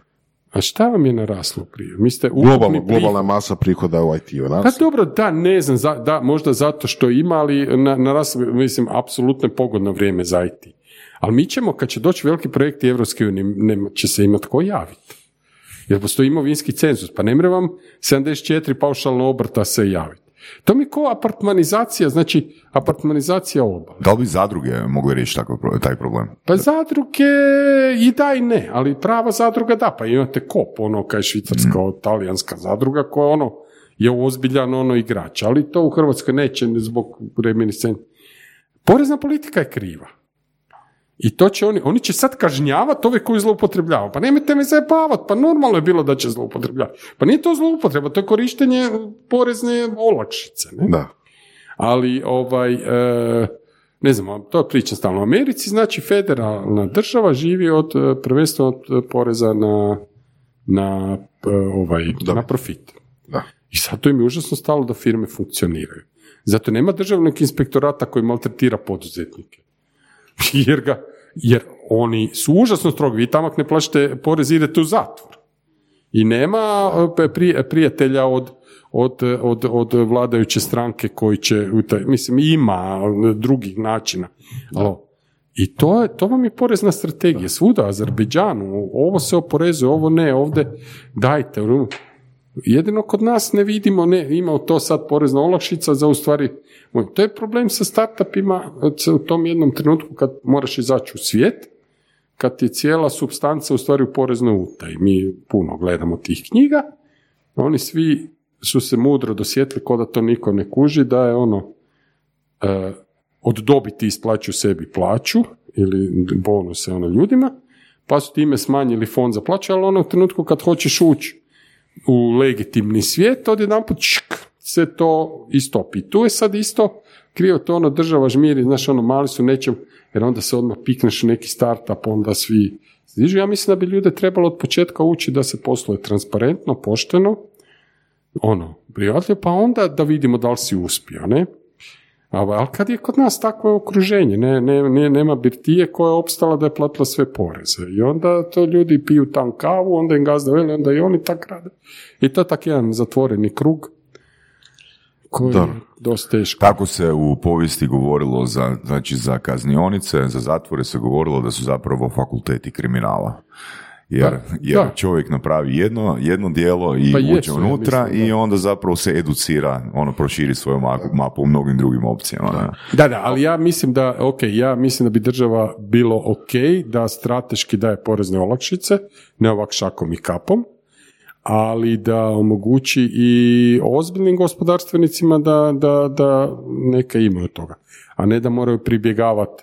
A šta vam je naraslo prije? Mi ste Globalno, globalna masa prihoda u IT-u Pa dobro, da, ne znam, za, da, možda zato što ima, ali na, naraslo, mislim, apsolutno je pogodno vrijeme za IT. Ali mi ćemo, kad će doći veliki projekti Evropske unije, nema, će se imati ko javiti. Jer postoji imovinski cenzus, pa ne mre vam 74 paušalno obrta se javiti. To mi je ko apartmanizacija, znači apartmanizacija obale. Da li bi zadruge mogle riješiti takav pro- taj problem? Pa zadruge i da i ne, ali prava zadruga da, pa imate kop, ono kaj švicarska, talijanska zadruga koja ono je ozbiljan ono igrač, ali to u Hrvatskoj neće zbog reminiscencije. Porezna politika je kriva. I to će oni, oni će sad kažnjavati ove koji zloupotrebljavaju. Pa nemojte me zajebavati, pa normalno je bilo da će zloupotrebljavati. Pa nije to zloupotreba, to je korištenje porezne olakšice. Ne? Da. ali ovaj, e, ne znam, to pričam stalno. U Americi, znači, federalna država živi od, e, prvenstveno od poreza na, na, e, ovaj, na profit. Da. I zato im je užasno stalo da firme funkcioniraju. Zato nema državnog inspektorata koji maltretira poduzetnike. Jer, ga, jer oni su užasno strogi. Vi tamo ne plaćate porez, idete u zatvor. I nema e, prijatelja od, od, od, od vladajuće stranke koji će, mislim, ima drugih načina. Ali, I to, je, to vam je porezna strategija. Svuda, Azerbejdžanu, ovo se oporezuje, ovo ne, ovdje dajte. Jedino kod nas ne vidimo, ne, ima to sad porezna olakšica za u stvari, to je problem sa startupima u tom jednom trenutku kad moraš izaći u svijet, kad je cijela substanca u stvari u poreznoj utaji. Mi puno gledamo tih knjiga, oni svi su se mudro dosjetili ko da to niko ne kuži, da je ono e, od dobiti isplaćuju sebi plaću ili bonuse ono ljudima, pa su time smanjili fond za plaću, ali ono u trenutku kad hoćeš ući u legitimni svijet, odjedanput se to istopi. Tu je sad isto krivo to ono država žmiri, znaš ono mali su nečem, jer onda se odmah pikneš u neki startup, onda svi stižu. Ja mislim da bi ljude trebalo od početka učiti da se posluje transparentno, pošteno, ono, prijatelj, pa onda da vidimo da li si uspio, ne? Ali, ali kad je kod nas takvo okruženje, ne, ne, ne, nema birtije koja je opstala da je platila sve poreze. I onda to ljudi piju tam kavu, onda im gazda veli, onda i oni tak rade. I to je tak jedan zatvoreni krug koji Dobro. je dosta teško. Tako se u povijesti govorilo za, znači za kaznionice, za zatvore se govorilo da su zapravo fakulteti kriminala. Jer, Da, jer da. čovjek napravi jedno, jedno dijelo i Pa uđe jesu, ja unutra mislim, da. i onda zapravo se educira, ono proširi svoju mapu, mapu u mnogim drugim opcijama. ne. Da, da, ali ja mislim da, ok, ja mislim da bi država bilo ok da strateški daje porezne olakšice, ne ovak šakom i kapom, ali da omogući i ozbiljnim gospodarstvenicima da, da, da neka imaju toga, a ne da moraju pribjegavati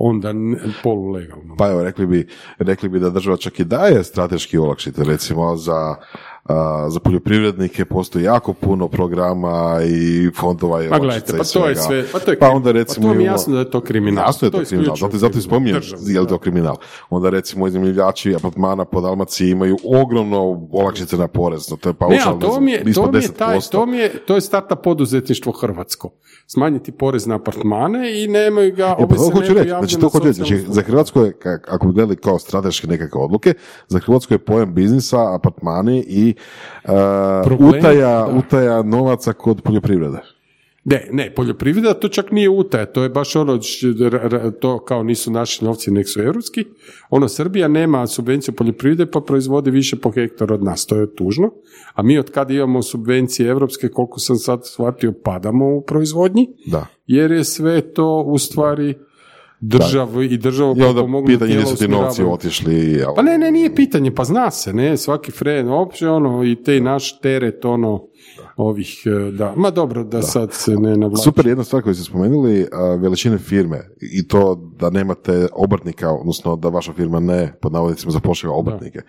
onda ne- polulegalno. Pa evo, rekli bi, rekli bi da država čak i daje strateški olakšite, recimo za, a, za poljoprivrednike postoji jako puno programa i fondova i olakšica gledajte, pa to je sve, pa to je, Pa onda recimo pa to mi je jasno da je to kriminal. Jasno je to, kriminal, isključivo zato, zato i spominjem je li to kriminal. Onda recimo iznajmljivači apartmana po Dalmaciji imaju ogromno olakšice na porez, no to je Ne, paušal, ali to mi je, to mi je, taj, 10%. to mi je, to je starta poduzetništvo hrvatsko. Smanjiti porez na apartmane i nemaju ga, E, pa to hoću reći, znači to hoću reći, znači za Hrvatsku je, ako bi gledali kao strateške nekakve odluke, za Hrvatsku je pojam biznisa, apartmani i uh, Problem, utaja, da. utaja novaca kod poljoprivrede. Ne, ne, poljoprivreda to čak nije utaja, to je baš ono, to kao nisu naši novci, nek su europski. Ono, Srbija nema subvenciju poljoprivrede pa proizvodi više po hektaru od nas, to je tužno. A mi od kada imamo subvencije europske, koliko sam sad shvatio, padamo u proizvodnji, Da. jer je sve to u stvari državu i državu onda potpomognu pitanje tijela gdje su ti novci otišli. ali- Pa ne, ne, nije pitanje, pa zna se, ne, svaki fren, opće ono, i te naš teret, ono, ovih, e, da, ma dobro, da, sad se ne navlači. Super, jedna stvar koju ste spomenuli, a, veličine firme i to da nemate obrtnika, odnosno da vaša firma ne, pod navodnicima, zapošljava obrtnike.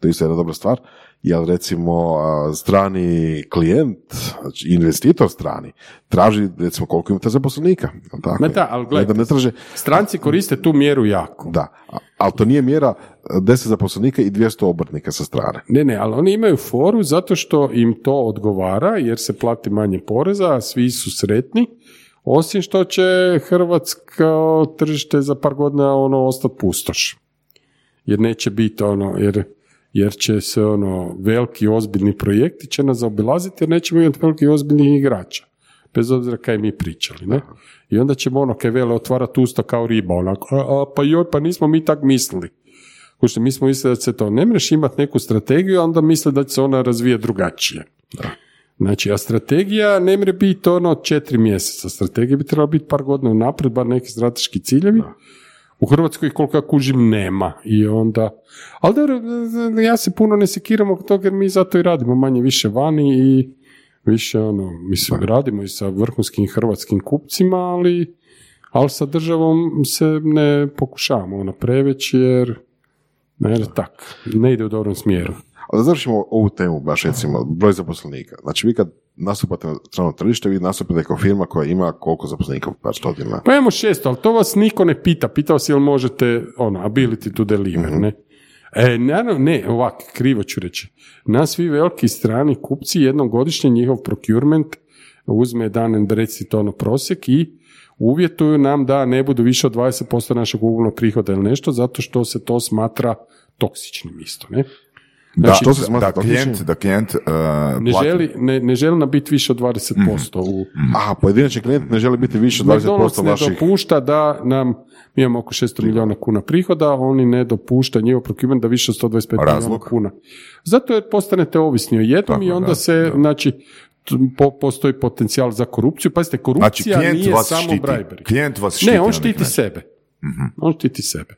To je isto jedna dobra stvar. Jer recimo strani klijent, znači investitor strani, traži recimo koliko imate zaposlenika. Tako? Ma da, ali Ne, gledajte, da ne traže, Stranci koriste tu mjeru jako. da, ali to nije mjera a, 10 zaposlenika i 200 obrtnika sa strane. Ne, ne, ali oni imaju foru zato što im to odgovara jer se plati manje poreza, a svi su sretni, osim što će hrvatsko tržište za par godina ono ostati pustoš. Jer neće biti ono, jer, jer će se ono veliki ozbiljni projekti će nas zaobilaziti jer nećemo imati veliki ozbiljnih igrača. Bez obzira kaj mi pričali, ne? I onda ćemo ono kaj vele otvarati usta kao riba, onako, a, a, pa joj, pa nismo mi tak mislili. Kušte, mi smo mislili da se to ne mreš imati neku strategiju, a onda misle da će se ona razvijati drugačije. Znači, a strategija ne mre biti ono četiri mjeseca. Strategija bi trebala biti par godina naprijed, bar neki strateški ciljevi. U Hrvatskoj koliko ja kužim nema i onda, ali dobro, ja se puno ne sekiram oko toga jer mi zato i radimo manje više vani i više ono, mislim, radimo i sa vrhunskim hrvatskim kupcima, ali, ali sa državom se ne pokušavamo ono preveći jer ne, tak, ne ide u dobrom smjeru. Ali da završimo ovu temu, baš recimo, broj zaposlenika. Znači vi kad nastupate na strano tržište, vi nastupate kao firma koja ima koliko zaposlenika, par stotina. Pa imamo šesto, ali to vas niko ne pita. Pita vas jel možete, ono, ability to deliver, ne? E, naravno, ne, ovak, krivo ću reći. Nas svi veliki strani kupci jednom godišnje njihov procurement uzme dan recite ono prosjek i uvjetuju nam da ne budu više od 20% našeg ukupnog prihoda ili nešto, zato što se to smatra toksičnim isto, ne? Znači, što se smatra da klijent, da klijent uh, ne plati- želi, ne, ne želi nam biti više od 20% u, Aha, pojedinačni klijent ne želi biti više od McDonald's 20% ne vaših... dopušta da nam, mi imamo oko 600 milijuna kuna prihoda, oni ne dopušta njihov procurement da više od 125 milijuna kuna. Zato jer postanete ovisni o jednom Tako i onda da, se, znači, t- po- postoji potencijal za korupciju. Pazite, Znači, korupcija klijent nije samo štiti. bribery. Klijent vas štiti Ne, na on štiti sebe. On štiti sebe.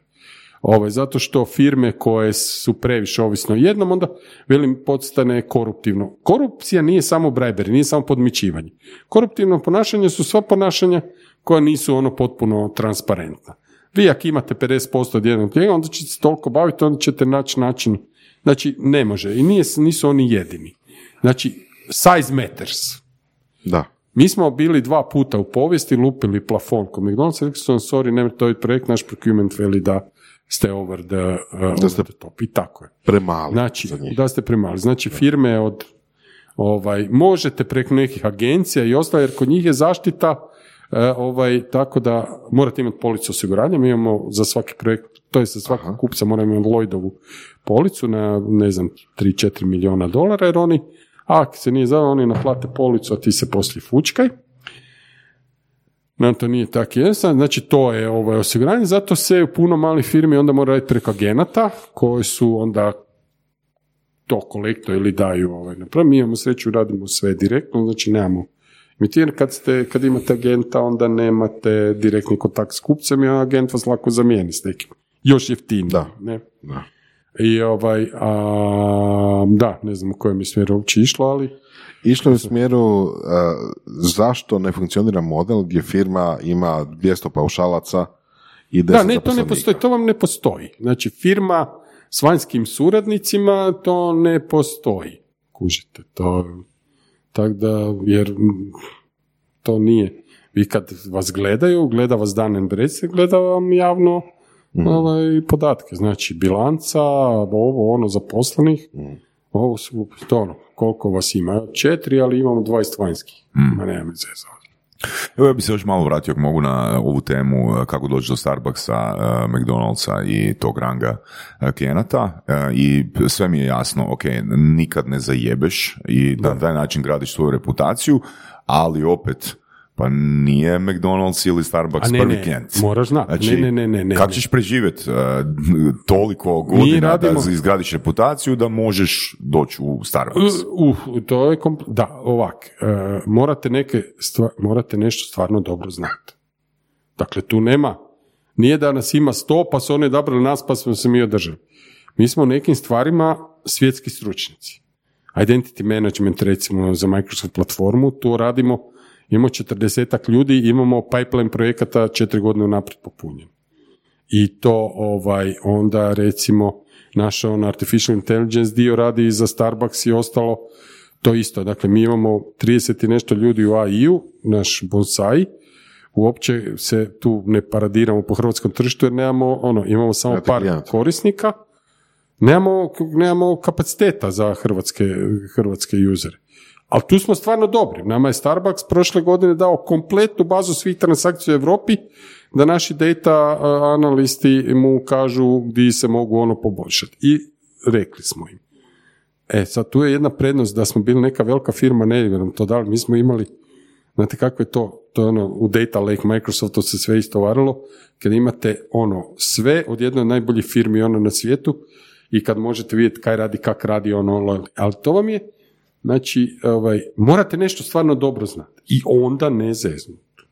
Ovaj, zato što firme koje su previše ovisne o jednom, onda velim postane koruptivno. Korupcija nije samo bribery, nije samo podmićivanje. Koruptivno ponašanje su sva ponašanja koja nisu ono potpuno transparentna. Vi ako imate 50% od jednog klijenta, onda ćete se toliko baviti, onda ćete naći način. Znači, ne može. I nije, nisu oni jedini. Znači, size matters. Da. Mi smo bili dva puta u povijesti, lupili plafon kod McDonald's, rekli su nam, sorry, ne, to je projekt, naš procurement veli da ste over the, uh, over ste- the top. I tako je. Premali Znači, za njih. da ste premali. Znači, firme od, ovaj, možete preko nekih agencija i ostalo, jer kod njih je zaštita E, ovaj, tako da morate imati policu osiguranja, mi imamo za svaki projekt, to je za svakog kupca moramo imati Lloydovu policu na, ne znam, 3-4 milijuna dolara, jer oni, ako se nije zvao, oni naplate policu, a ti se poslije fučkaj. Nam to nije tako jednostavno, znači to je ovaj osiguranje, zato se u puno malih firmi onda mora raditi preko agenata koji su onda to kolekto ili daju ovaj, napravo. Mi imamo sreću, radimo sve direktno, znači nemamo imitiranje. Kad, ste, kad imate agenta, onda nemate direktni kontakt s kupcem i agent vas lako zamijeni s nekim. Još jeftinije. Da. Ne? Da. I ovaj, a, da, ne znam u kojem je smjeru uopće išlo, ali Išlo je u smjeru uh, zašto ne funkcionira model gdje firma ima 200 paušalaca i 10 Da, ne, to ne postoji, to vam ne postoji. Znači, firma s vanjskim suradnicima, to ne postoji. Kužite, to, tako da, jer mm, to nije. Vi kad vas gledaju, gleda vas Dan and gleda vam javno ovaj, podatke. Znači, bilanca, ovo, ono, zaposlenih, ovo su, to ono, koliko vas ima? Četiri, ali imamo 20 vanjskih. Ma nema. Evo ja bi se još malo vratio ako mogu na ovu temu eh, kako doći do Starbucksa, eh, McDonald'sa i tog ranga eh, klijenata i sve mi je jasno, ok, nikad ne zajebeš i na taj način gradiš svoju reputaciju, ali opet pa nije McDonald's ili Starbucks A ne, prvi ne, klijent. moraš znati. Znači, Ne, ne, ne, ne, Kako ćeš preživjeti toliko godina radimo- da izgradiš reputaciju da možeš doći u Starbucks? Uh, to je kompl- da, ovak, e, morate neke stva- morate nešto stvarno dobro znati. Dakle, tu nema, nije da nas ima sto, pa su oni odabrali nas, pa smo se mi održali. Mi smo u nekim stvarima svjetski stručnjaci. Identity management, recimo, za Microsoft platformu, to radimo, imamo 40 ljudi, imamo pipeline projekata četiri godine unaprijed popunjen. I to ovaj, onda recimo naš on artificial intelligence dio radi i za Starbucks i ostalo, to isto. Dakle, mi imamo 30 i nešto ljudi u AI-u, naš bonsai, uopće se tu ne paradiramo po hrvatskom tržištu jer nemamo, ono, imamo samo par klijenata. korisnika, nemamo, nemamo kapaciteta za hrvatske, hrvatske usere. Ali tu smo stvarno dobri. Nama je Starbucks prošle godine dao kompletnu bazu svih transakcija u Europi da naši data uh, analisti mu kažu gdje se mogu ono poboljšati. I rekli smo im. E, sad tu je jedna prednost da smo bili neka velika firma, ne nam to dali, mi smo imali, znate kako je to, to je ono, u Data Lake Microsoftu se sve istovarilo, kad imate ono, sve od jedne od najboljih firmi ono na svijetu i kad možete vidjeti kaj radi, kak radi ono, ali to vam je, znači, ovaj, morate nešto stvarno dobro znati i onda ne zeznuti.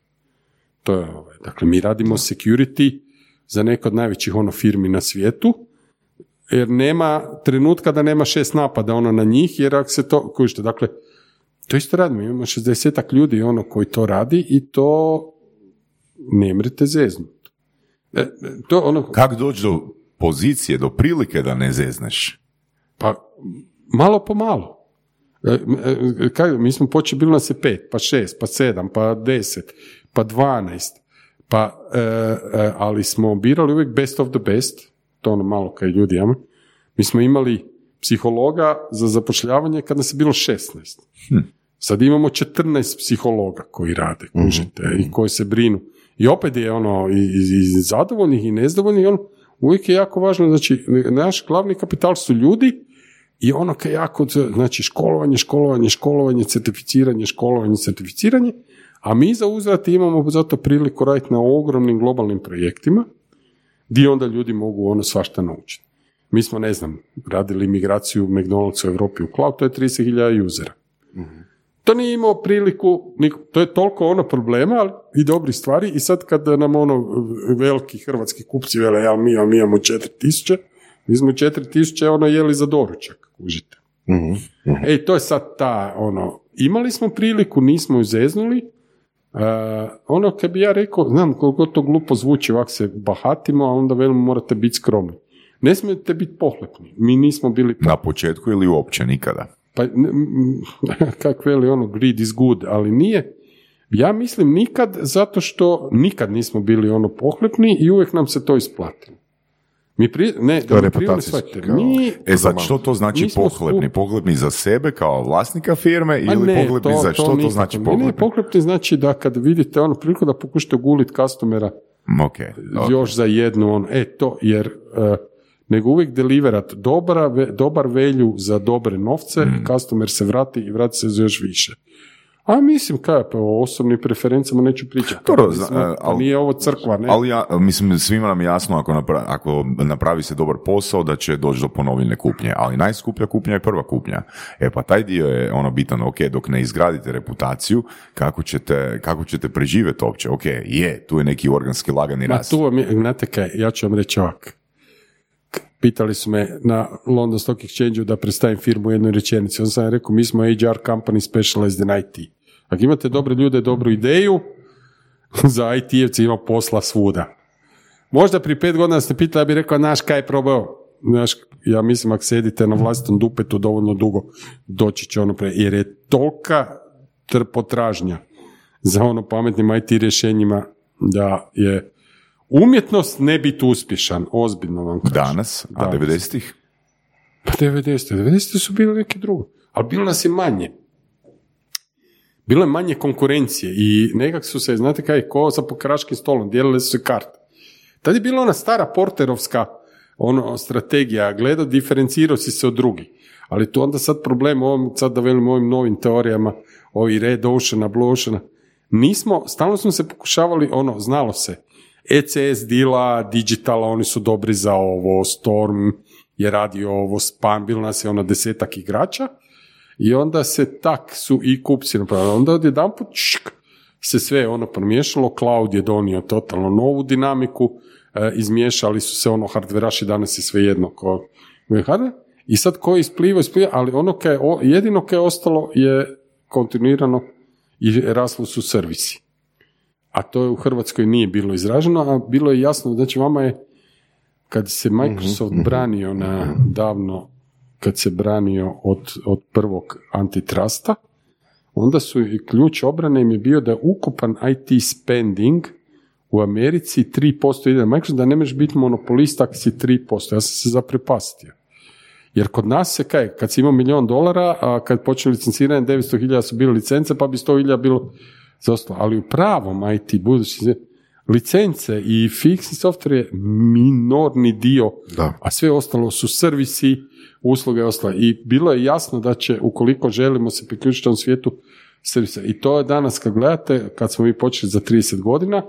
To je ovaj, dakle, mi radimo security za neke od najvećih ono firmi na svijetu, jer nema trenutka da nema šest napada ono na njih, jer ako se to, kužite, dakle, to isto radimo, imamo 60 ljudi ono koji to radi i to ne mrete zeznut. E, e, to ono, Kako doći do pozicije, do prilike da ne zezneš? pa malo po malo. E, e, kaj, mi smo počeli, bilo nas je pet, pa šest, pa sedam, pa deset, pa dvanaest, pa, e, e, ali smo birali uvijek best of the best, to ono malo kaj ljudi imamo. Mi smo imali psihologa za zapošljavanje kad nas je bilo 16. Sad imamo 14 psihologa koji rade, kužite, i koji se brinu. I opet je ono, i, i, i zadovoljnih i nezadovoljnih, ono, uvijek je jako važno, znači, naš glavni kapital su ljudi i ono je jako, znači, školovanje, školovanje, školovanje, certificiranje, školovanje, certificiranje, a mi za uzvrat imamo zato priliku raditi na ogromnim globalnim projektima, gdje onda ljudi mogu ono svašta naučiti. Mi smo, ne znam, radili migraciju McDonald'sa u Europi u cloud, to je 30.000 usera. To nije imao priliku, to je toliko ono problema ali i dobri stvari i sad kad nam ono veliki hrvatski kupci vele, ja mi, mi imamo 4000, mi smo 4000 ono jeli za doručak, kužite. Ej, to je sad ta, ono, imali smo priliku, nismo ju zeznuli, Uh, ono kad bi ja rekao, znam koliko to glupo zvuči, ovak se bahatimo, a onda velimo morate biti skromni. Ne smijete biti pohlepni. Mi nismo bili Na početku ili uopće nikada? pa kak veli ono greed is good, ali nije. Ja mislim nikad zato što nikad nismo bili ono pohlepni i uvijek nam se to isplatilo. Mi pri, ne, To je da mi mi, E sad, što to znači pohlepni? skup- Pohlepni za sebe kao vlasnika firme A ili ne, pohlepni za što to, nikako. znači Ne, Ne, pohlepni znači da kad vidite ono priliku da pokušate guliti customera Ok, ok. još za jednu, on, e to, jer e, nego uvijek deliverat dobra, dobar velju za dobre novce, Mm. customer se vrati i vrati se za još više. A mislim, kaj, pa o osobnim preferencama neću pričati. Dobro, zna- pa ali- nije ovo crkva, ne? Ali ja, mislim, svima nam je jasno ako, napra- ako napravi se dobar posao da će doći do ponovljene kupnje, ali najskuplja kupnja je prva kupnja. E pa taj dio je ono bitan, ok, dok ne izgradite reputaciju, kako ćete, kako ćete preživjeti uopće, ok, je, tu je neki organski lagani Ma rast. tu vam je, znate kaj, ja ću vam reći ovak. Pitali su me na London Stock Exchange da predstavim firmu u jednoj rečenici. Onda sam rekao, mi smo HR company specialized in IT. Ako imate dobre ljude, dobru ideju, za IT-evci ima posla svuda. Možda prije pet godina ste pitali, ja bih rekao, naš kaj je probao? Znaš, ja mislim, ako sedite na vlastitom dupetu dovoljno dugo, doći će ono pre... Jer je tolika tr- potražnja za ono pametnim IT rješenjima da je umjetnost ne biti uspješan, ozbiljno vam kažem. Danas, a Danas. 90-ih? Pa 90. 90. su bili neki drugo. Ali bilo nas je manje. Bilo je manje konkurencije i nekak su se, znate kaj, ko sa pokraškim stolom, dijelile su se karte. Tad je bila ona stara porterovska ono, strategija, gleda, diferencirao si se od drugih. Ali tu onda sad problem ovom, sad da velim ovim novim teorijama, ovi red oceana, blue oceana, nismo, stalno smo se pokušavali, ono, znalo se, ECS dila, digitala, oni su dobri za ovo, Storm je radio ovo, Span, bilo nas je ono desetak igrača, i onda se tak su i kupci napravili. Onda odjedanput šk, se sve ono promiješalo, cloud je donio totalno novu dinamiku, e, izmiješali su se ono hardveraši, danas je sve jedno ko. I sad ko je isplivao, isplivao, ali ono kaj, je o- jedino kaj je ostalo je kontinuirano i raslo su servisi. A to je u Hrvatskoj nije bilo izraženo, a bilo je jasno, znači vama je kad se Microsoft branio na davno, kad se branio od, od prvog antitrusta, onda su i ključ obrane im je bio da ukupan IT spending u Americi 3% ide na Microsoft, da ne možeš biti monopolist ako si 3%. Ja sam se zaprepastio. Jer kod nas se kaj, kad si imao milion dolara, a kad počne licenciranje 900.000 su bile licence, pa bi 100.000 bilo za ostalo. Ali u pravom IT, budući licence i fiksni software je minorni dio, Da. a sve ostalo su servisi, usluge i ostalo. I bilo je jasno da će, ukoliko želimo se priključiti tom svijetu, servisa. I to je danas, kad gledate, kad smo mi počeli za 30 godina,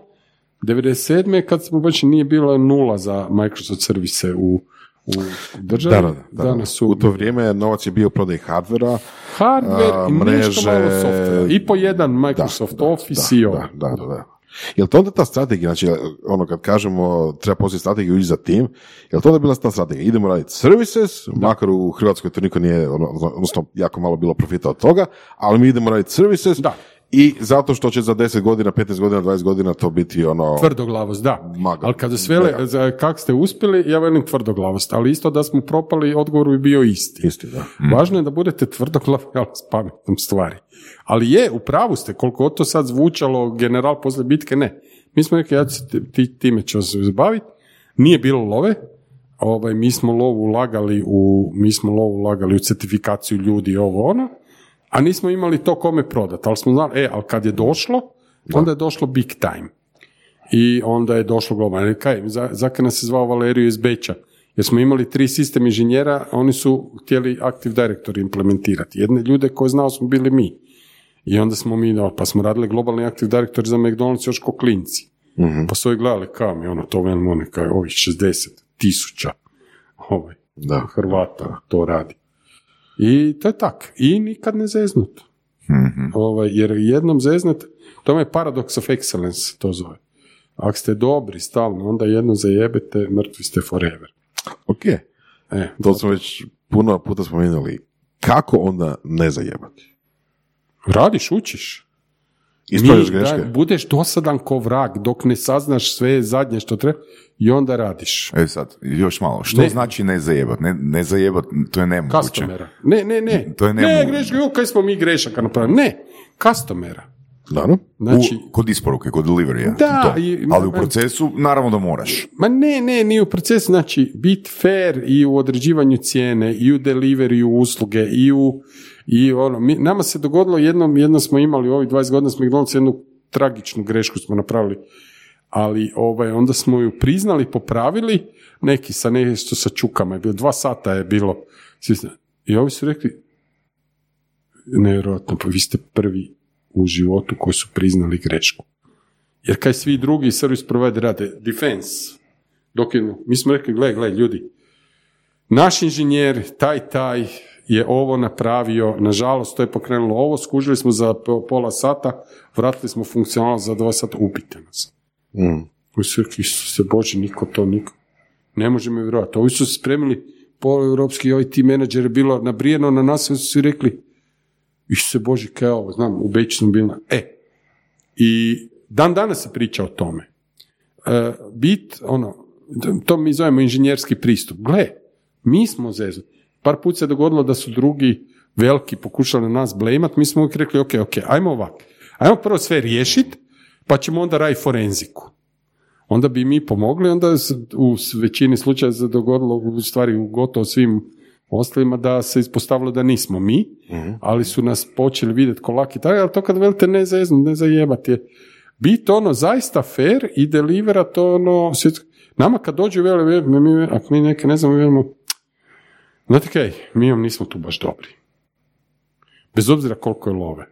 97. kad smo već nije bilo nula za Microsoft servise u, u državi. Da, da, da. Danas su U to vrijeme novac je bio u prodaji hardvera, hardware a, i nešto mreže, malo softvera. I po jedan Microsoft da, Office da, i ovo. Da, da, da. Da. Jel to onda ta strategija, znači ono kad kažemo treba postoji strategiju ići za tim, jel to onda bila ta strategija? Idemo raditi services, makar u Hrvatskoj to niko nije, ono, odnosno jako malo bilo profita od toga, ali mi idemo raditi services Da. I zato što će za 10 godina, 15 godina, 20 godina to biti ono... Tvrdoglavost, da. Maga. Ali kada svele, za kak ste uspjeli, ja velim tvrdoglavost. Ali isto da smo propali, odgovor bi bio isti. Isti, da. Važno je da budete tvrdoglavi, ali s pametnom stvari. Ali je, u pravu ste, koliko to sad zvučalo general poslije bitke, ne. Mi smo rekli, ja ću se ti, time ću se zabaviti. Nije bilo love, ovaj, mi smo lovu ulagali u, mi smo lovu ulagali u certifikaciju ljudi, ovo ono, a nismo imali to kome prodati. Ali smo znali, e, ali kad je došlo, onda je došlo big time. I onda je došlo globalno. Kaj, za, zakaj nas se zvao Valeriju iz Beča? Jer smo imali tri sistem inženjera, oni su htjeli Active Directory implementirati. Jedne ljude koje znao smo bili mi. I onda smo mi, no, pa smo radili globalni Active Directory za McDonald's još ko klinci. Pa su ovi gledali kao mi, ono, to oni kao ovih 60 tisuća ovaj, Da. Hrvata to radi. I to je tak. I nikad ne zeznut. Ovaj, jer jednom zeznut, to je paradox of excellence, to zove. Ako ste dobri stalno, onda jedno zajebete, mrtvi ste forever. Ok, E, to smo već puno puta spomenuli. Kako onda ne zajebati? radiš, učiš. Ispravljaš Mi- greške? da, budeš dosadan ko vrag, dok ne saznaš sve zadnje što treba i onda radiš. E sad, još malo. Što Ne. znači ne zajebat? Ne, ne zajebat, to je nemoguće. Customera. Ne, ne, ne. To je ne, nemoguće. greška, jo, kaj smo mi grešaka napravili. Ne, customera. Naravno. Znači, u, kod isporuke, kod deliverija. Da, to. i- ali u procesu naravno da moraš. Ma ne, ne, ni u procesu, znači, biti fair i u određivanju cijene, i u deliveriju usluge, i u, i ono, mi, nama se dogodilo jednom, jednom smo imali u ovih 20 godina smo McDonald's jednu tragičnu grešku smo napravili, ali ovaj, onda smo ju priznali, popravili, neki sa nešto sa čukama je bilo, dva sata je bilo, i ovi su rekli, nevjerojatno, pa vi ste prvi u životu koji su priznali grešku. Jer kaj svi drugi service provider rade? Defense, dok je, mi smo rekli, gle, gle, ljudi, naš inženjer, taj, taj, je ovo napravio, nažalost, to je pokrenulo ovo, skužili smo za po- pola sata, vratili smo funkcionalno za dva sata, ubite nas. Mm. Ovi su rekli, Isuse Bože, niko to, niko. Ne može mi vjerovati. Ovi su se spremili, polueuropski ovi ti menadžer je bilo nabrijeno na nas, ovi su svi rekli, Isuse Bože, kaj je ovo, znam, u Beću sam bila. E, i dan danas se priča o tome. E, bit, ono, to mi zovemo inženjerski pristup. Gle, mi smo zezu. Par put se dogodilo da su drugi veliki pokušali nas blejmat, mi smo uvijek rekli, ok, ok, ajmo ovak. Ajmo prvo sve riješiti, pa ćemo onda raditi forenziku. Onda bi mi pomogli, onda u većini slučaja se dogodilo, u stvari u gotovo svim ostalima, da se ispostavilo da nismo mi, ali su nas počeli vidjeti ko laki tako, ali to kad velite ne zeznu, ne zajebati je. Bit ono zaista fair i delivera to ono. Nama kad dođu vele, mi, ako mi neke ne znamo, velimo, znate kaj, mi vam nismo tu baš dobri. Bez obzira koliko je love.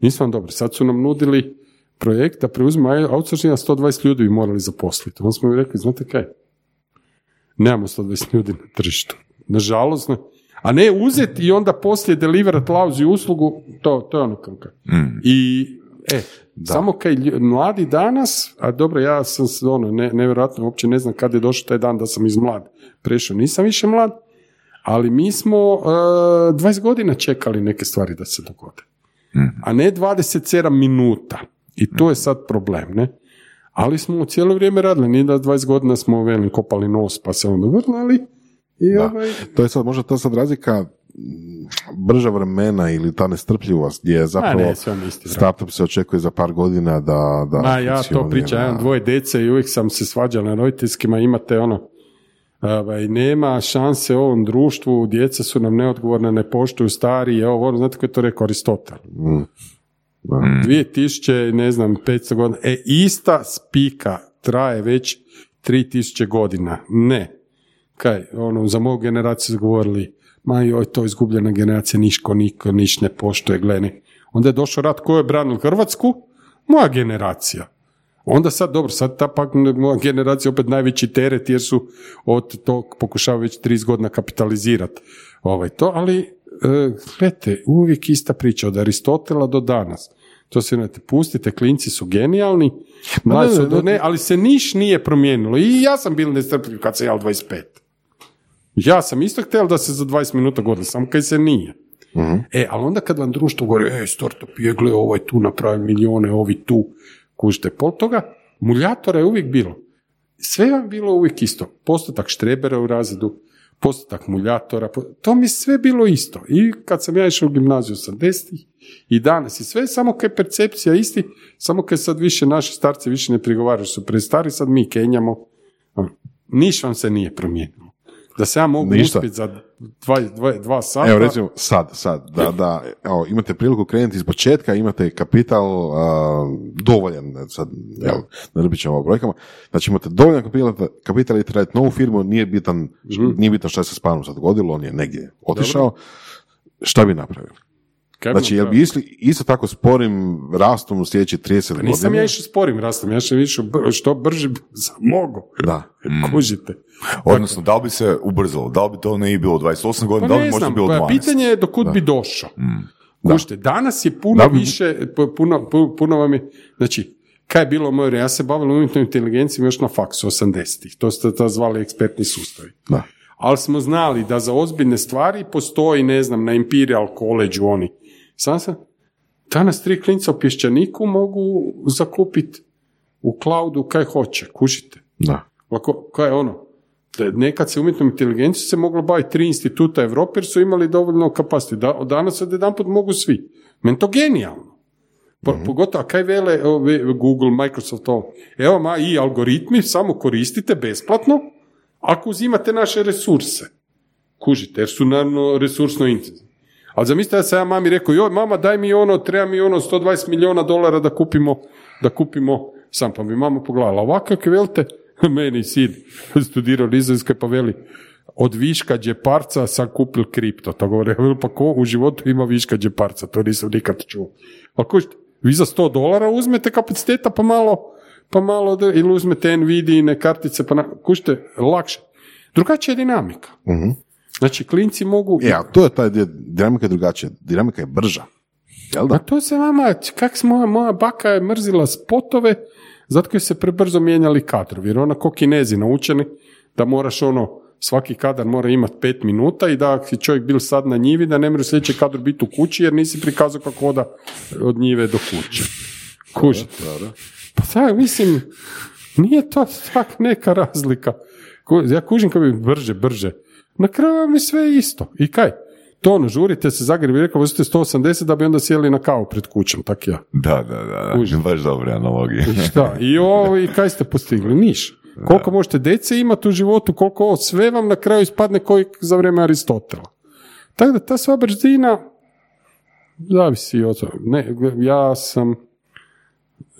Nismo vam dobri. Sad su nam nudili projekt da preuzme outsourcing, a 120 ljudi bi morali zaposliti. Onda smo mi rekli, znate kaj, nemamo 120 ljudi na tržištu. Nažalost, ne. A ne uzeti i onda poslije deliverat lauzi uslugu, to, to je ono kako. Mm. I, e, samo kaj mladi danas, a dobro, ja sam se, ono, ne, nevjerojatno, uopće ne znam kad je došao taj dan da sam iz mlad prešao, nisam više mlad, ali mi smo uh, 20 godina čekali neke stvari da se dogode. A ne 27 minuta. I to je sad problem, ne? Ali smo cijelo vrijeme radili, nije da 20 godina smo velim kopali nos pa se onda vrnali. I Da. ovaj, To je sad možda to sad razlika brža vremena ili ta nestrpljivost gdje je zapravo ne, isti, startup se očekuje za par godina da, da Ma ja to pričam, imam dvoje djece i uvijek sam se svađao na roditeljskima, imate ono, ovaj, nema šanse u ovom društvu, djeca su nam neodgovorne, ne poštuju stari, evo, ono, znate ko je to rekao Aristotel? Mm. Da. 2000, ne znam, 500 godina, e, ista spika traje već 3000 godina, ne. Kaj, ono, za moju generaciju su govorili, ma joj, to je izgubljena generacija, niško, niko, niš ne poštuje, gledaj. Onda je došao rat, ko je branil Hrvatsku? Moja generacija. Onda sad, dobro, sad ta pak moja generacija opet najveći teret jer su od tog pokušavaju već 30 godina kapitalizirati ovaj, to, ali e, gledajte, uvijek ista priča od Aristotela do danas. To se ne pustite, klinci su genijalni, ne, ali se niš nije promijenilo. I ja sam bil nestrpljiv kad sam jel 25. Ja sam isto htjel da se za 20 minuta godilo, samo kaj se nije. E, ali onda kad vam društvo govori, e, startup je, gle, ovaj tu napravi milijone, ovi tu, kužite, pol toga, muljatora je uvijek bilo. Sve vam bilo uvijek isto. Postotak štrebera u razredu, postotak muljatora, to mi sve bilo isto. I kad sam ja išao u gimnaziju 80 i danas i sve, samo kaj je percepcija isti, samo kaj sad više naši starci više ne prigovaraju, su prestari, sad mi kenjamo. Ono, Niš vam se nije promijenilo. Da se ja mogu Ništa. uspjeti za dva, dva, dva sata. Evo recimo sad, sad, da, da evo, imate priliku krenuti iz početka, imate kapital a, dovoljan, sad, evo, ne dobit ćemo brojkama, znači imate dovoljan kapital, kapital i raditi novu firmu, nije bitan, nije bitan šta se s panom sad dogodilo, on je negdje otišao, šta bi napravili? Kaj bi Znači, jel bi išli isto tako sporim rastom u sljedećih 30 godina? Pa Nisam ja išao sporim rastom, ja sam išao br- što brže sam mogao. Da. Kužite. Odnosno, da li bi se ubrzalo? Da li bi to ne bilo 28 Pa godina? da li bi možda znam, bilo pa 12? pitanje je do kud bi došao. Da. Kužite, danas je puno Da bi- više, pu- puno, pu- puno vam je, znači, kaj je bilo moje, ja se bavim umjetnom inteligencijom još na faksu 80-ih, to ste to zvali ekspertni sustavi. Da. ali smo znali da za ozbiljne stvari postoji, ne znam, na Imperial college oni. Sam sam, danas tri klinca u pješčaniku mogu zakupiti u cloudu kaj hoće, kužite. Da. Lako, kaj je ono? Da Nekad se umjetnom inteligencijom se moglo baviti tri instituta Europe jer su imali dovoljno kapacitete. Da, danas od jedan put mogu svi. Meni to genijalno. Po- Pogotovo, kaj vele Google, Microsoft, ovo. Evo ma i algoritmi, samo koristite besplatno, ako uzimate naše resurse. Kužite, jer su naravno resursno intenzivni. Ali zamislite da sam ja mami rekao, joj mama daj mi ono, treba mi ono 120 milijuna dolara da kupimo, da kupimo sam, pa mi mama pogledala, ovako kako velite, meni sin studirao Izraelskoj pa veli, od viška džeparca sam kupil kripto. To govore, pa ko u životu ima viška džeparca, to nisam nikad čuo. A kužite, vi za 100 dolara uzmete kapaciteta pa malo, pa malo, ili uzmete Nvidia kartice, pa na, kužite, lakše. Drugačija je dinamika. Znači, klinci mogu... E, a to je taj dinamika je drugačija, dinamika je brža. Jel Pa da? to se vama, kak se moja, moja baka je mrzila spotove, zato koji se prebrzo mijenjali kadrovi, jer ona ko kinezi naučeni, da moraš ono, svaki kadar mora imati pet minuta i da si čovjek bil sad na njivi, da ne može sljedeći kadar biti u kući, jer nisi prikazao kako hoda od njive do kuće. Kužite? Pa da, mislim, nije to tak neka razlika. Ja kužim kako bi brže, brže. Na kraju vam je sve isto. I kaj? To ono, žurite se Zagreb i rekao, vozite 180 da bi onda sjeli na kavu pred kućom, tak ja. Da, da, da. Kužim. baš dobre analogije. I šta? I ovo, i kaj ste postigli? Niš. Koliko možete dece imati u životu, koliko ovo, sve vam na kraju ispadne koji za vrijeme Aristotela. Tako da ta sva brzina zavisi od toga. Ne, ja sam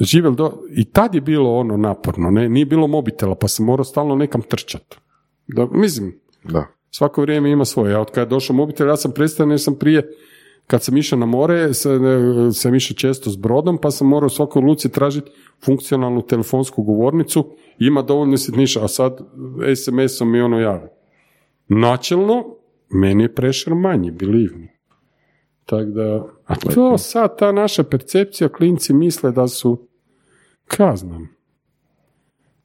živel do... I tad je bilo ono naporno, ne, nije bilo mobitela, pa sam morao stalno nekam trčati. Da, mislim, Da. Svako vrijeme ima svoje. Ja od kada je došao mobitel, ja sam prestao jer sam prije, kad sam išao na more, sam, sam išao često s brodom, pa sam morao u svakoj luci tražiti funkcionalnu telefonsku govornicu, ima dovoljno sitniša, a sad SMS-om mi ono javi. Načelno, meni je prešer manji, believe me. Tako da, a to sad, ta naša percepcija, klinci misle da su, ka znam,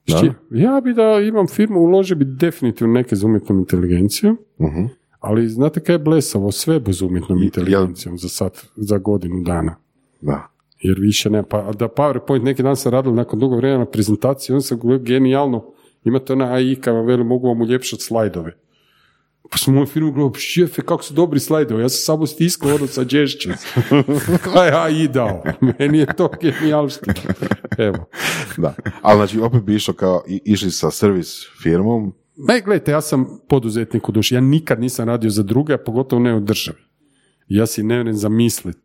Da. Ja bi da imam firmu, uložio bi definitivno neke za umjetnom inteligencijom, Mhm. ali znate kaj je blesavo, sve bez umjetnom inteligencijom za sad, za godinu dana. Da. Jer više ne, pa da PowerPoint neki dan sam radili nakon dugo vremena na prezentaciji, on se genijalno, imate ona AI kada veli mogu vam uljepšati slajdove. Pa sam u mojoj firmi gledao, šefe, kako su dobri slajdovi, ja sam samo stiskao ono sa gestures. Kaj je AI dao? Meni je to genijalština. Evo. Da. Ali znači opet bi išao kao, i- išli sa servis firmom, Ne, gledajte, ja sam poduzetnik u duši. Ja nikad nisam radio za druge, a pogotovo ne u državi. Ja si ne vrem zamislit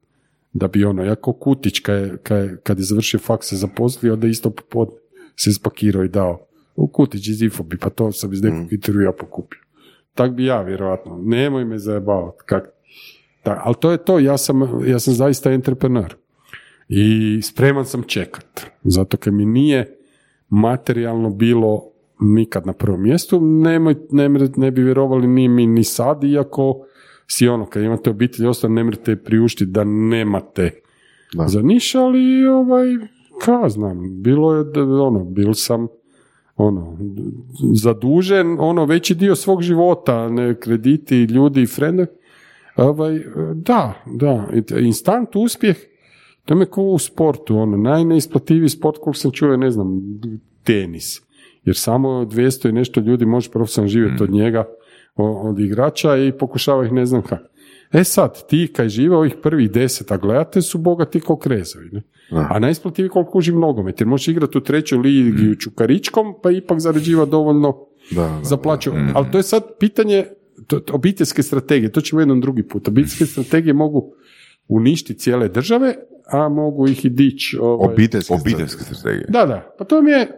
da bi ono, ja ko Kutić kad je, kad je, kad je završio faks se zaposlio, da isto popodne se spakirao i dao. U Kutić iz Infobi, pa to sam iz nekog intervjua pokupio. Tak bi ja, vjerojatno. Nemoj me zajebavati. Kak... Da, ali to je to, ja sam, ja sam zaista entrepreneur. I spreman sam čekat. Zato kad mi nije materijalno bilo nikad na prvom mjestu, nemoj, ne, ne bi vjerovali ni mi ni sad, iako si ono, kad imate obitelj, ostalo ne mrete priuštiti da nemate Da. za niš, ali ovaj, ka znam, bilo je, da, ono, bil sam ono, zadužen, ono, veći dio svog života, ne, krediti, ljudi i frende, ovaj, da, da, instant uspjeh, to me kao u sportu, ono, najneisplativiji sport koliko sam čuo je, ne znam, tenis. Jer samo 200 i nešto ljudi može profesionalno živjeti od njega, od igrača i pokušava ih ne znam kako. E sad, ti kaj žive ovih prvih deset, a gledate, su bogati ko krezovi. Ne? A najisplativiji koliko uživ nogomet, jer možeš igrati u trećoj ligi u Čukaričkom, pa ipak zarađiva dovoljno Da, da. za plaću. Ali to je sad pitanje to, to- obiteljske strategije, to ćemo jednom drugi put. Obiteljske strategije mogu uništiti cijele države, a mogu ih i dići. Ovaj. Obiteljske Obiteljske strategije. Da, da. Pa to mi je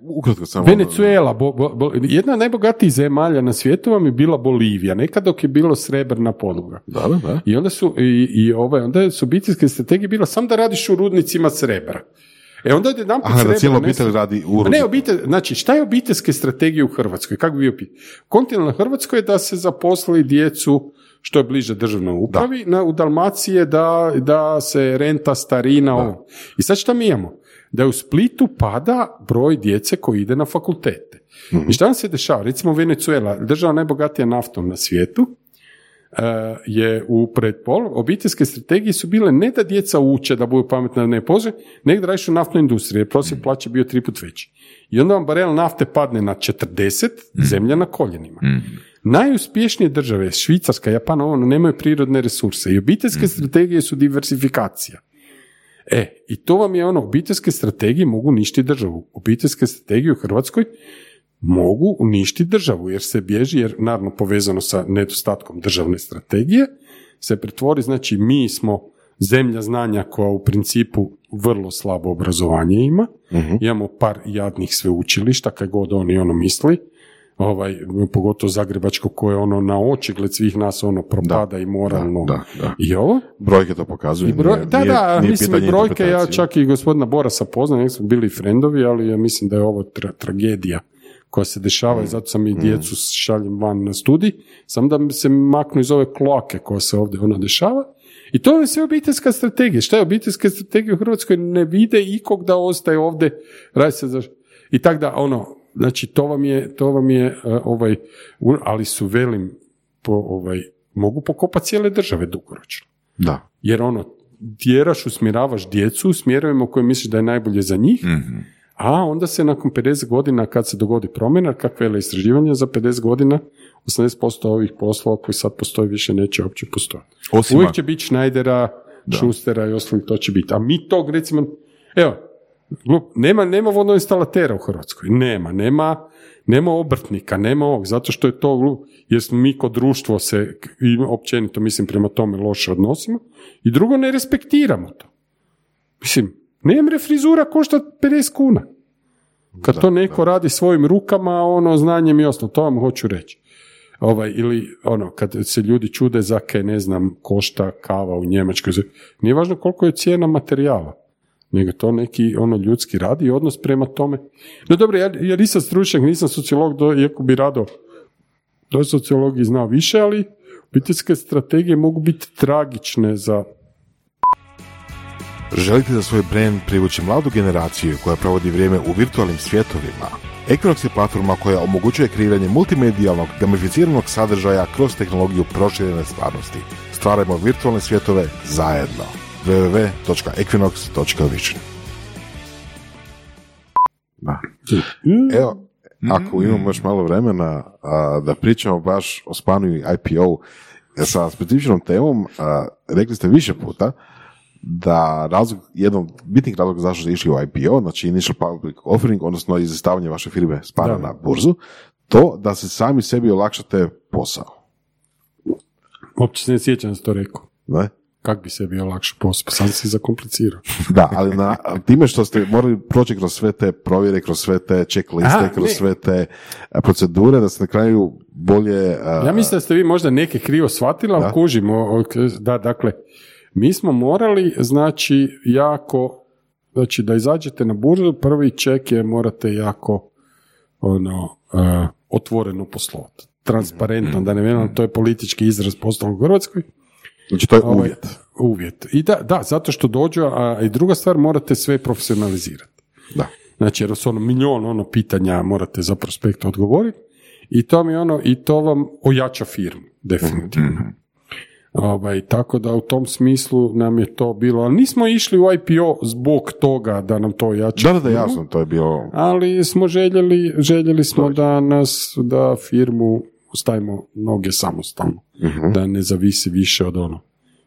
Ukratko samo. Venezuela, bo, bo- bo- jedna od najbogatijih zemalja na svijetu vam je bila Bolivija, nekad dok je bilo srebrna podloga. Da, da, da. I onda su, i, i ovaj, onda su obiteljske strategije bila sam da radiš u rudnicima srebra. E onda jedan put Aha, da cijela obitelj radi u Ne, obitelj, znači, šta je obiteljske strategije u Hrvatskoj? Kako bi bio pitanje? Kontinentalna Hrvatskoj je da se zaposli djecu što je bliže državnoj upravi, na, u Dalmaciji je da, da se renta starina, ovo. I sad šta mi imamo? Da u Splitu pada broj djece koji ide na fakultete. I šta nam se dešava? Recimo Venezuela, država najbogatija naftom na svijetu, e, je u predpol, obiteljske strategije su bile ne da djeca uče da budu pametna da ne pože, nego da radiš u naftnoj industriji, jer prosjek plaće bio tri put veći. I onda vam barel nafte padne na 40, zemlja na koljenima. Najuspješnije države, Švicarska, Japan, ono, nemaju prirodne resurse i obiteljske strategije su diversifikacija. E, i to vam je ono, obiteljske strategije mogu uništiti državu. Obiteljske strategije u Hrvatskoj mogu uništiti državu, jer se bježi, jer naravno povezano sa nedostatkom državne strategije, se pretvori, znači mi smo zemlja znanja koja u principu vrlo slabo obrazovanje ima, imamo par jadnih sveučilišta, kaj god oni ono misli, ovaj, pogotovo Zagrebačko koje ono na očigled svih nas ono propada i moralno da, da. i ovo. Brojke to pokazuju. I broj, nije- da, nije- da, nije mislim i brojke, ja čak i gospodina Borasa poznam, nek smo bili frendovi, ali ja mislim da je ovo tra- tragedija koja se dešava Mm. i zato sam i djecu šaljem van na studij, samo da se maknu iz ove kloake koja se ovdje ona dešava. I to je sve obiteljska strategija. Šta je obiteljska strategija u Hrvatskoj? Ne vide ikog da ostaje ovdje, radi se za... I tak da, ono, znači, to vam je, to vam je, uh, ovaj, ali su velim, po, ovaj, mogu pokopati cijele države dugoročno. Da. Jer ono, tjeraš, usmjeravaš djecu u smjerovima koje misliš da je najbolje za njih, a onda se nakon 50 godina kad se dogodi promjena, kakve je istraživanja, za 50 godina 80% ovih poslova koji sad postoje više neće uopće postojati. Uvijek će biti Schneidera, Schustera i ostalih, to će biti. A mi tog recimo, evo, nema, nema vodoinstalatera u Hrvatskoj, nema, nema, nema obrtnika, nema ovog, zato što je to glup, jer smo mi kod društvo se, i općenito mislim prema tome loše odnosimo, i drugo ne respektiramo to. Mislim, nemre frizura košta 50 kuna. Kad to neko radi svojim rukama, ono, znanjem i ostalo, to vam hoću reći. Ovaj, ili ono, kad se ljudi čude za kaj, ne znam, košta kava u Njemačkoj, nije važno koliko je cijena materijala, nego to neki ono ljudski radi odnos prema tome. No dobro, ja, ja nisam stručnjak, nisam sociolog, do, iako bi rado do sociologiji znao više, ali obiteljske strategije mogu biti tragične za Želite za svoj brand privući mladu generaciju koja provodi vrijeme u virtualnim svjetovima? Equinox je platforma koja omogućuje kreiranje multimedijalnog, gamificiranog sadržaja kroz tehnologiju proširene stvarnosti. Stvarajmo virtualne svjetove zajedno. www.equinox.vision Da. Evo, ako imamo još malo vremena a, da pričamo baš o Spanu i IPO sa specifičnom temom, a, rekli ste više puta da razlog, jedan od bitnih razloga zašto ste išli u IPO, znači Initial Public Offering, odnosno izlistavanje vaše firme Spana na burzu, to da se sami sebi olakšate posao. Uopće se ne sjećam da to rekao. Ne? Kak bi se bio lakše posao? Sam si zakomplicirao. Da, ali na, time što ste morali proći kroz sve te provjere, kroz sve te checkliste, Aha, kroz ne. sve te a, procedure, da ste na kraju bolje... a, Ja mislim da ste vi možda neke krivo shvatili, ali kužimo. Da, dakle, mi smo morali, znači, jako, znači, da izađete na burzu, prvi ček je morate jako, ono, eh, otvoreno poslovati. Transparentno, da ne vjerujem, to je politički izraz postalo u Hrvatskoj. Znači, to je Ovaj, uvjet. Uvjet. I da, da, zato što dođu, a i druga stvar, morate sve profesionalizirati. Da. Znači, jer su ono milion ono pitanja morate za prospekt odgovoriti i to mi ono, i to vam ojača firmu, definitivno. Mhm. Ovaj, tako da u tom smislu nam je to bilo, ali nismo išli u IPO zbog toga da nam to ojača Da, da, da, jasno, to je bilo... ali smo željeli, željeli smo da nas, da firmu stavimo noge samostalno, Mhm. da ne zavisi više od ono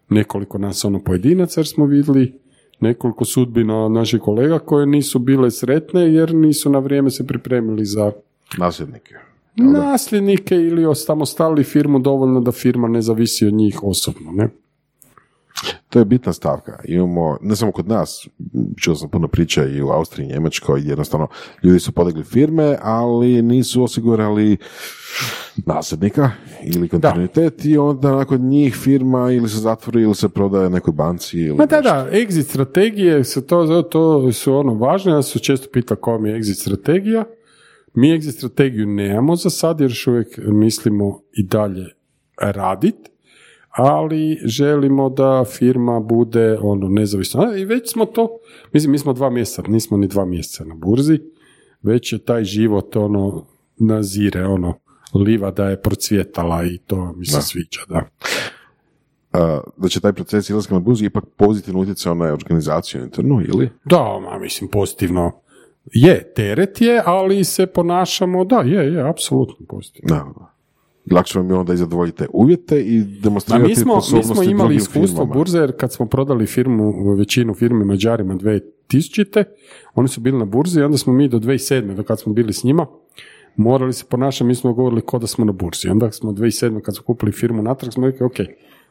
nekoliko nas ono pojedinaca jer smo vidjeli nekoliko sudbina naših kolega koje nisu bile sretne jer nisu na vrijeme se pripremili za nasljednike. nasljednike ili samostalili firmu dovoljno da firma ne zavisi od njih osobno, ne? To je bitna stavka. Imamo, ne samo kod nas, čuo sam puno priča i u Austriji i Njemačkoj, jednostavno ljudi su podigli firme, ali nisu osigurali nasljednika ili kontinuitet i onda nakon njih firma ili se zatvori ili se prodaje nekoj banci ili Ma da, nešto. da, exit strategije su to, to su ono važne, ja su često pita koja mi je exit strategija. Mi exit strategiju nemamo za sad jer još uvijek mislimo i dalje radit, ali želimo da firma bude ono nezavisna. I već smo to, mislim, mi smo dva mjeseca, nismo ni dva mjeseca na burzi, već je taj život ono nazire, ono livada je procvjetala i to mi se sviđa, da. A, da će taj proces izlaska na burzu ipak pozitivno utjecao na organizaciju internu, ili? Da, ma mislim pozitivno je, teret je, ali se ponašamo, da, je, je, apsolutno pozitivno. Da, da. I lakše vam je onda i zadovoljite uvjete i demonstrirati mi smo, mi smo imali iskustvo firmama. burze jer kad smo prodali firmu, većinu firme Mađarima 2000. Oni su bili na burzi i onda smo mi do 2007. do kad smo bili s njima morali se ponašati, mi smo govorili ko da smo na burzi. Onda smo 2007. kad smo kupili firmu natrag smo rekli, ok,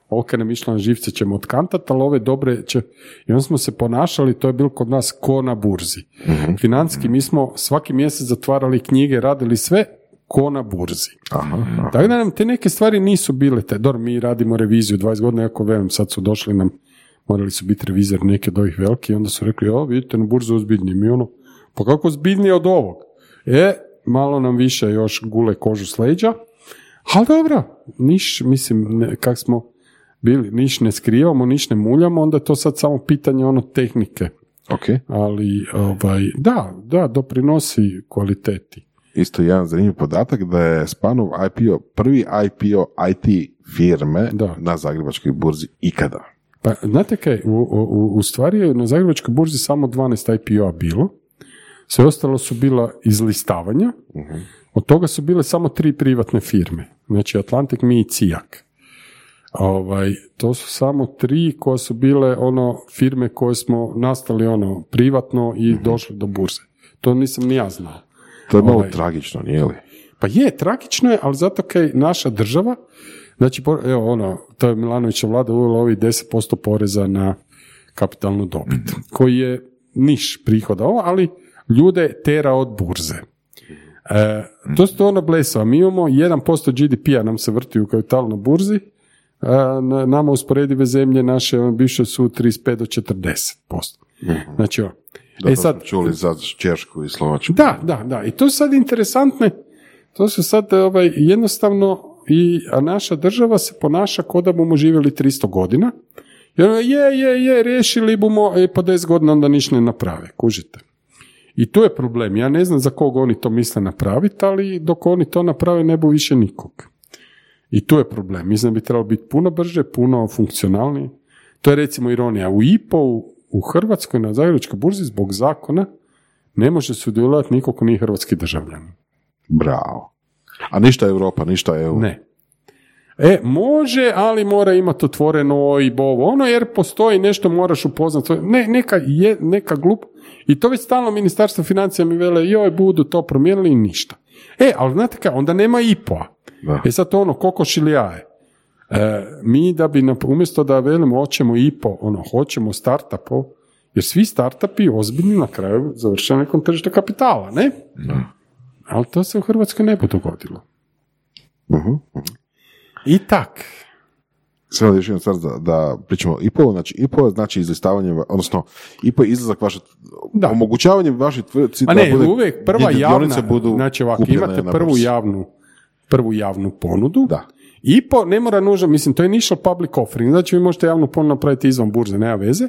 ovo kad nam išlo na živce ćemo otkantati, ali ove dobre će... I onda smo se ponašali, to je bilo kod nas ko na burzi. Financijski mi smo svaki mjesec zatvarali knjige, radili sve ko na burzi. Aha, aha. Tako da nam te neke stvari nisu bile te, dobro, mi radimo reviziju 20 godina, jako velim, sad su došli nam, morali su biti revizor neke od ovih veliki, onda su rekli, o, vidite, na burzu ozbiljniji, mi ono, pa kako ozbiljnije od ovog? E, malo nam više još gule kožu s leđa, ali dobro, niš, mislim, ne, kak smo bili, niš ne skrivamo, niš ne muljamo, onda je to sad samo pitanje ono tehnike, Ok. ali ovaj, da, da, doprinosi kvaliteti. Isto jedan zanimljiv podatak da je Spanov IPO prvi IPO IT firme Da. na Zagrebačkoj burzi ikada. Pa, znate kaj, u, u, u stvari je na Zagrebačkoj burzi samo 12 IPO-a bilo, sve ostalo su bila izlistavanja, od toga su bile samo tri privatne firme, znači Atlantic, Mi i Cijak. Ovaj, to su samo tri koje su bile ono firme koje smo nastali ono privatno i došli do burze. To nisam ni ja znao. To je malo Ovaj. tragično, nije li? Pa je, tragično je, ali zato kaj naša država, znači, evo ono, to je Milanovića vlada uvela ovih 10% poreza na kapitalnu dobit, koji je niš prihoda, ovo, ali ljude tera od burze. E, to su to ono blesava. Mi imamo 1% GDP-a nam se vrti u kapitalu na burzi, nama usporedive zemlje naše ono, bivše su 35 do 40%. Znači, ovo. Da, e sad, smo čuli za Češku i Slovačku. da, da, da. I to su sad interesantne, to su sad ovaj, jednostavno i a naša država se ponaša kao da bomo živjeli 300 godina. Ono, je, je, je, riješili bomo, e, po 10 godina onda niš ne naprave, kužite. I tu je problem. Ja ne znam za kog oni to misle napraviti, ali dok oni to naprave ne bu više nikog. I tu je problem. Mislim da bi trebalo biti puno brže, puno funkcionalnije. To je recimo ironija. U IPO-u u Hrvatskoj na Zagrebačkoj burzi zbog zakona ne može sudjelovati niko ko nije hrvatski državljan. Bravo. A ništa Europa, ništa EU. Ne. E, može, ali mora imati otvoreno i ovo, ono, jer postoji nešto, moraš upoznati. Ne, neka, je, neka glup. I to već stalno ministarstvo financija mi vele, joj, budu to promijenili i ništa. E, ali znate kaj, onda nema IPO-a. Da. E sad to ono, kokoš ili jaje. E, mi da bi, umjesto da velimo hoćemo IPO, ono, hoćemo startupo, jer svi startupi ozbiljni na kraju završe na nekom tržištu kapitala, ne? Ali to se u Hrvatskoj ne bi dogodilo. Mhm. I tak. Da još jedna stvar da, da pričamo IPO, znači IPO znači izlistavanje, va- odnosno IPO je izlazak vaše, Da. omogućavanje vaše tvrtci A da ne, bude, uvijek prva javna, budu znači ovako, imate prvu javnu, prvu javnu ponudu, Da. IPO ne mora nužno, mislim, to je initial public offering, znači vi možete javnu ponudu napraviti izvan burze, nema veze,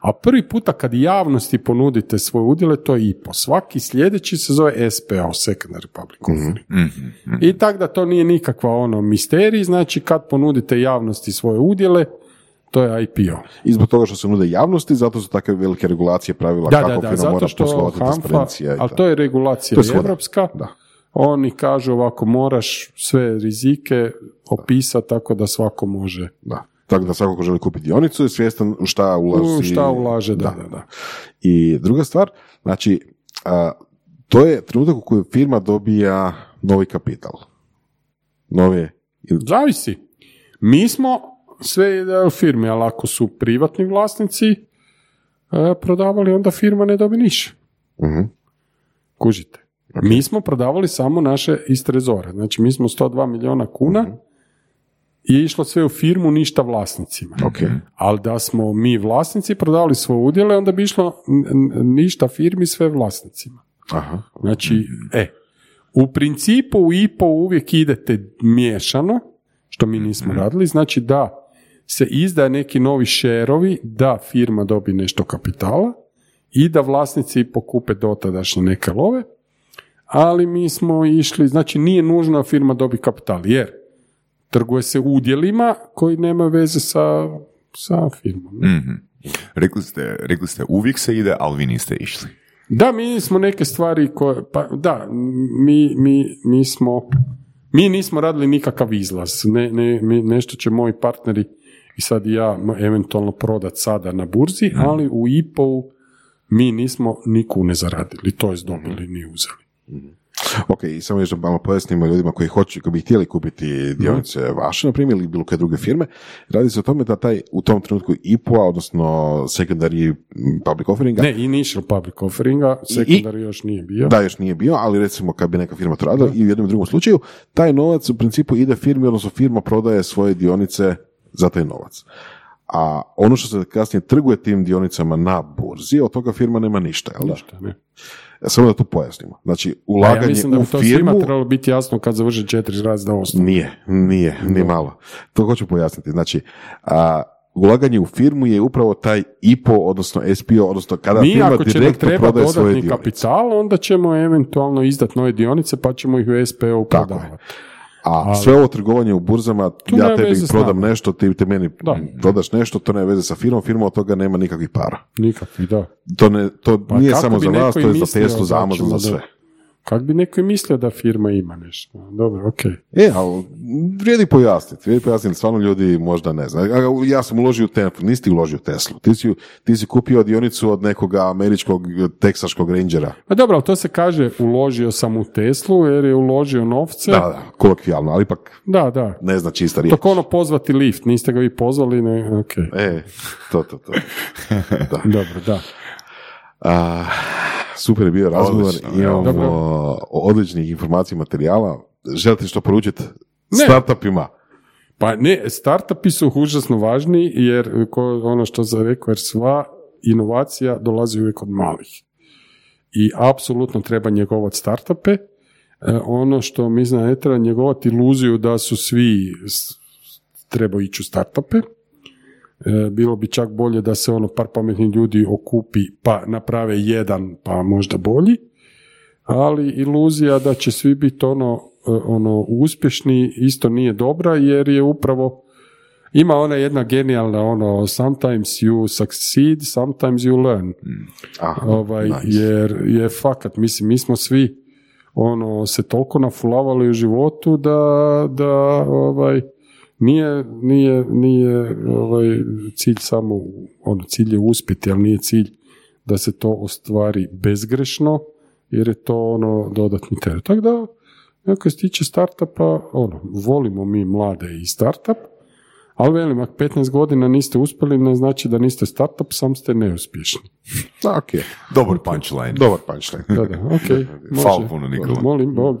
a prvi puta kad javnosti ponudite svoje udjele, to je IPO. Svaki sljedeći se zove SPO, secondary public offering. I tak da to nije nikakva ono misterij, znači kad ponudite javnosti svoje udjele, to je IPO. I zbog toga što se nude javnosti, zato su takve velike regulacije pravila Da, kako da, da, firma mora zato što poslovati, HANFA, ali tako. to je regulacija To je evropska, Da. Oni kažu ovako, moraš sve rizike opisati tako da svako može Da. Tako da svako ko želi kupiti dionicu je svjestan u šta ulazi. u šta ulaže, da, da, da. I druga stvar, znači, a, to je trenutak u kojem firma dobija novi kapital. Nove, Zavisi. Mi smo sve u firmi, ali ako su privatni vlasnici e, prodavali, onda firma ne dobi niš. Mhm. Kužite. Mi smo prodavali samo naše iz trezora. Znači, mi smo 102 milijuna kuna i je išlo sve u firmu, ništa vlasnicima. ok. Ali da smo mi vlasnici prodavali svoje udjele, onda bi išlo ništa firmi, sve vlasnicima. Aha. Znači, e, u principu u IPO uvijek idete miješano, što mi nismo radili, znači da se izdaje neki novi šerovi, da firma dobi nešto kapitala i da vlasnici pokupe dotadašnje neke love, ali mi smo išli, znači nije nužno da firma dobi kapital, jer trguje se udjelima koji nemaju veze sa, sa firmom. Mhm. Rekli ste, rekli ste uvijek se ide, ali vi niste išli. Da, mi smo neke stvari koje, pa da, mi, mi, mi smo Mi nismo radili nikakav izlaz. Ne, ne, mi- nešto će moji partneri i sad i ja eventualno prodat sada na burzi, ali u IPO-u mi nismo ni kune zaradili, to jest dobili ni uzeli. Ok, i samo još da malo pojasnimo ljudima koji hoće, koji bi htjeli kupiti dionice vaše, na primjer, ili bilo koje druge firme. Radi se o tome da taj u tom trenutku IPO-a, odnosno secondary public offeringa, Ne, initial public offeringa, secondary još nije bio. da još nije bio, ali recimo kad bi neka firma to radila i u jednom i drugom slučaju, taj novac u principu ide firmi, odnosno firma prodaje svoje dionice za taj novac. A ono što se kasnije trguje tim dionicama na burzi, od toga firma nema ništa, jel da? Ništa, ne. Samo da tu pojasnimo. Znači, A ja ulaganje mislim da u bi to svima firmu... trebalo biti jasno kad završe četiri razda osnova. Nije, nije, ni malo. To hoću pojasniti. Znači, a, ulaganje u firmu je upravo taj IPO, odnosno SPO, odnosno kada Mi firma ako direktno treba prodaje svoje dionice. kapital, onda ćemo eventualno izdati nove dionice pa ćemo ih u SPO Tako je. prodavati. A sve ovo trgovanje u burzama, ja tebi prodam nama. nešto, ti te meni Da. prodaš nešto, to nema veze sa firmom, firma od toga nema nikakvih para. Nikakvi, da. To, ne, to Pa nije samo za nas, i to je za Teslu, za Amazon, za sve. Kak bi neko mislio da firma ima nešto. Dobro, ok. E, ali vrijedi pojasniti, vrijedi pojasniti, stvarno ljudi možda ne znaju. A, Ja sam uložio u Teslu, nisi ti uložio u Teslu, ti si, ti si kupio dionicu od nekoga američkog teksaškog rangera. A dobro, ali to se kaže uložio sam u Teslu jer je uložio novce. Da, da, kolokvijalno, ali ipak da. da. ne zna čista riječ. To kao ono pozvati lift, niste ga vi pozvali, ne, ok. E, to, to, to. Da. Dobro, da. A, super je bio razgovor, Odlično, imamo Dobro. odličnih informacija i materijala. Želite što poručiti Ne. startupima? Pa ne, startupi su užasno važni jer ko, ono što sam rekao, jer sva inovacija dolazi uvijek od malih. I apsolutno treba njegovati startupe. E, ono što mislim da ne treba njegovati iluziju da su svi s- trebaju ići u startupe. E, bilo bi čak bolje da se ono par pametnih ljudi okupi pa naprave jedan pa možda bolji ali iluzija da će svi biti ono, e, ono uspješni isto nije dobra jer je upravo ima ona jedna genijalna ono sometimes you succeed, sometimes you learn. Aha, Ovaj, nice. jer je fakat, mislim, mi smo svi ono se toliko nafulavali u životu da, da ovaj, nije, nije, nije ovaj, cilj samo, ono, cilj je uspjeti, ali nije cilj da se to ostvari bezgrešno, jer je to ono dodatni teret. Tako da, ako se tiče startupa, ono, volimo mi mlade i startup, ali velim, ako 15 godina niste uspjeli, ne znači da niste startup, sam ste neuspješni. Da, ok. Dobar punchline. Dobar punchline. Da, da, ok. može. Hvala puno, Nikola. Molim, Bog.